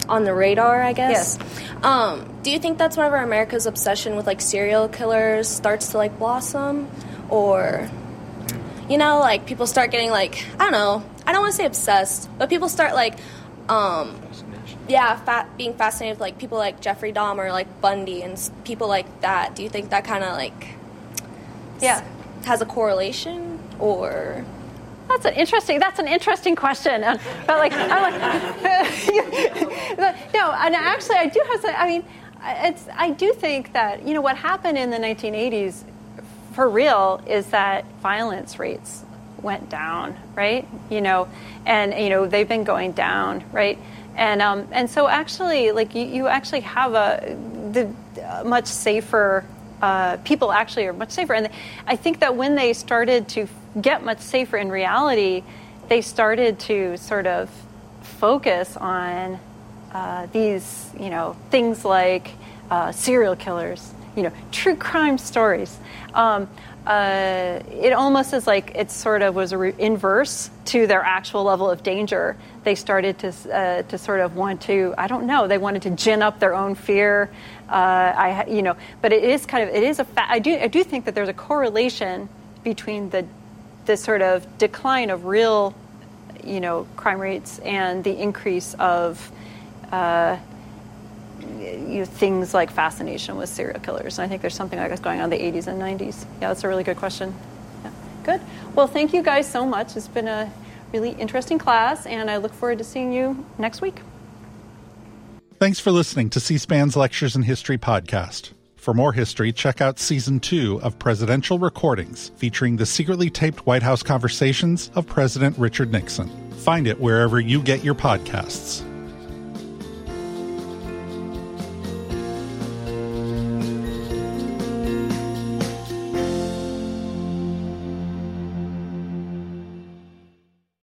on the radar. I guess. Um, do you think that's whenever America's obsession with like serial killers starts to like blossom, or you know, like people start getting like I don't know. I don't want to say obsessed, but people start like. Um, yeah, fa- being fascinated with like people like Jeffrey Dahmer, like Bundy, and people like that. Do you think that kind of like Yeah. has a correlation, or That's an interesting. That's an interesting question. Uh, But like, I'm like, <laughs> no, and actually, I do have. Some, I mean, it's. I do think that you know what happened in the 1980s, for real, is that violence rates went down, right? You know, and you know they've been going down, right? And um, and so actually, like you, you actually have a the much safer uh, people actually are much safer. And I think that when they started to get much safer in reality, they started to sort of focus on uh, these, you know, things like uh, serial killers, you know, true crime stories. Um, uh, it almost is like it sort of was re- inverse to their actual level of danger. They started to uh, to sort of want to, I don't know, they wanted to gin up their own fear. Uh, I, you know, but it is kind of it is a fa- I do I do think that there's a correlation between the the sort of decline of real, you know, crime rates and the increase of uh, you know, things like fascination with serial killers. And I think there's something like this going on in the 80s and 90s. Yeah, that's a really good question. Yeah, good. Well, thank you guys so much. It's been a really interesting class, and I look forward to seeing you next week. Thanks for listening to C SPAN's Lectures in History podcast. For more history, check out season two of Presidential Recordings, featuring the secretly taped White House conversations of President Richard Nixon. Find it wherever you get your podcasts.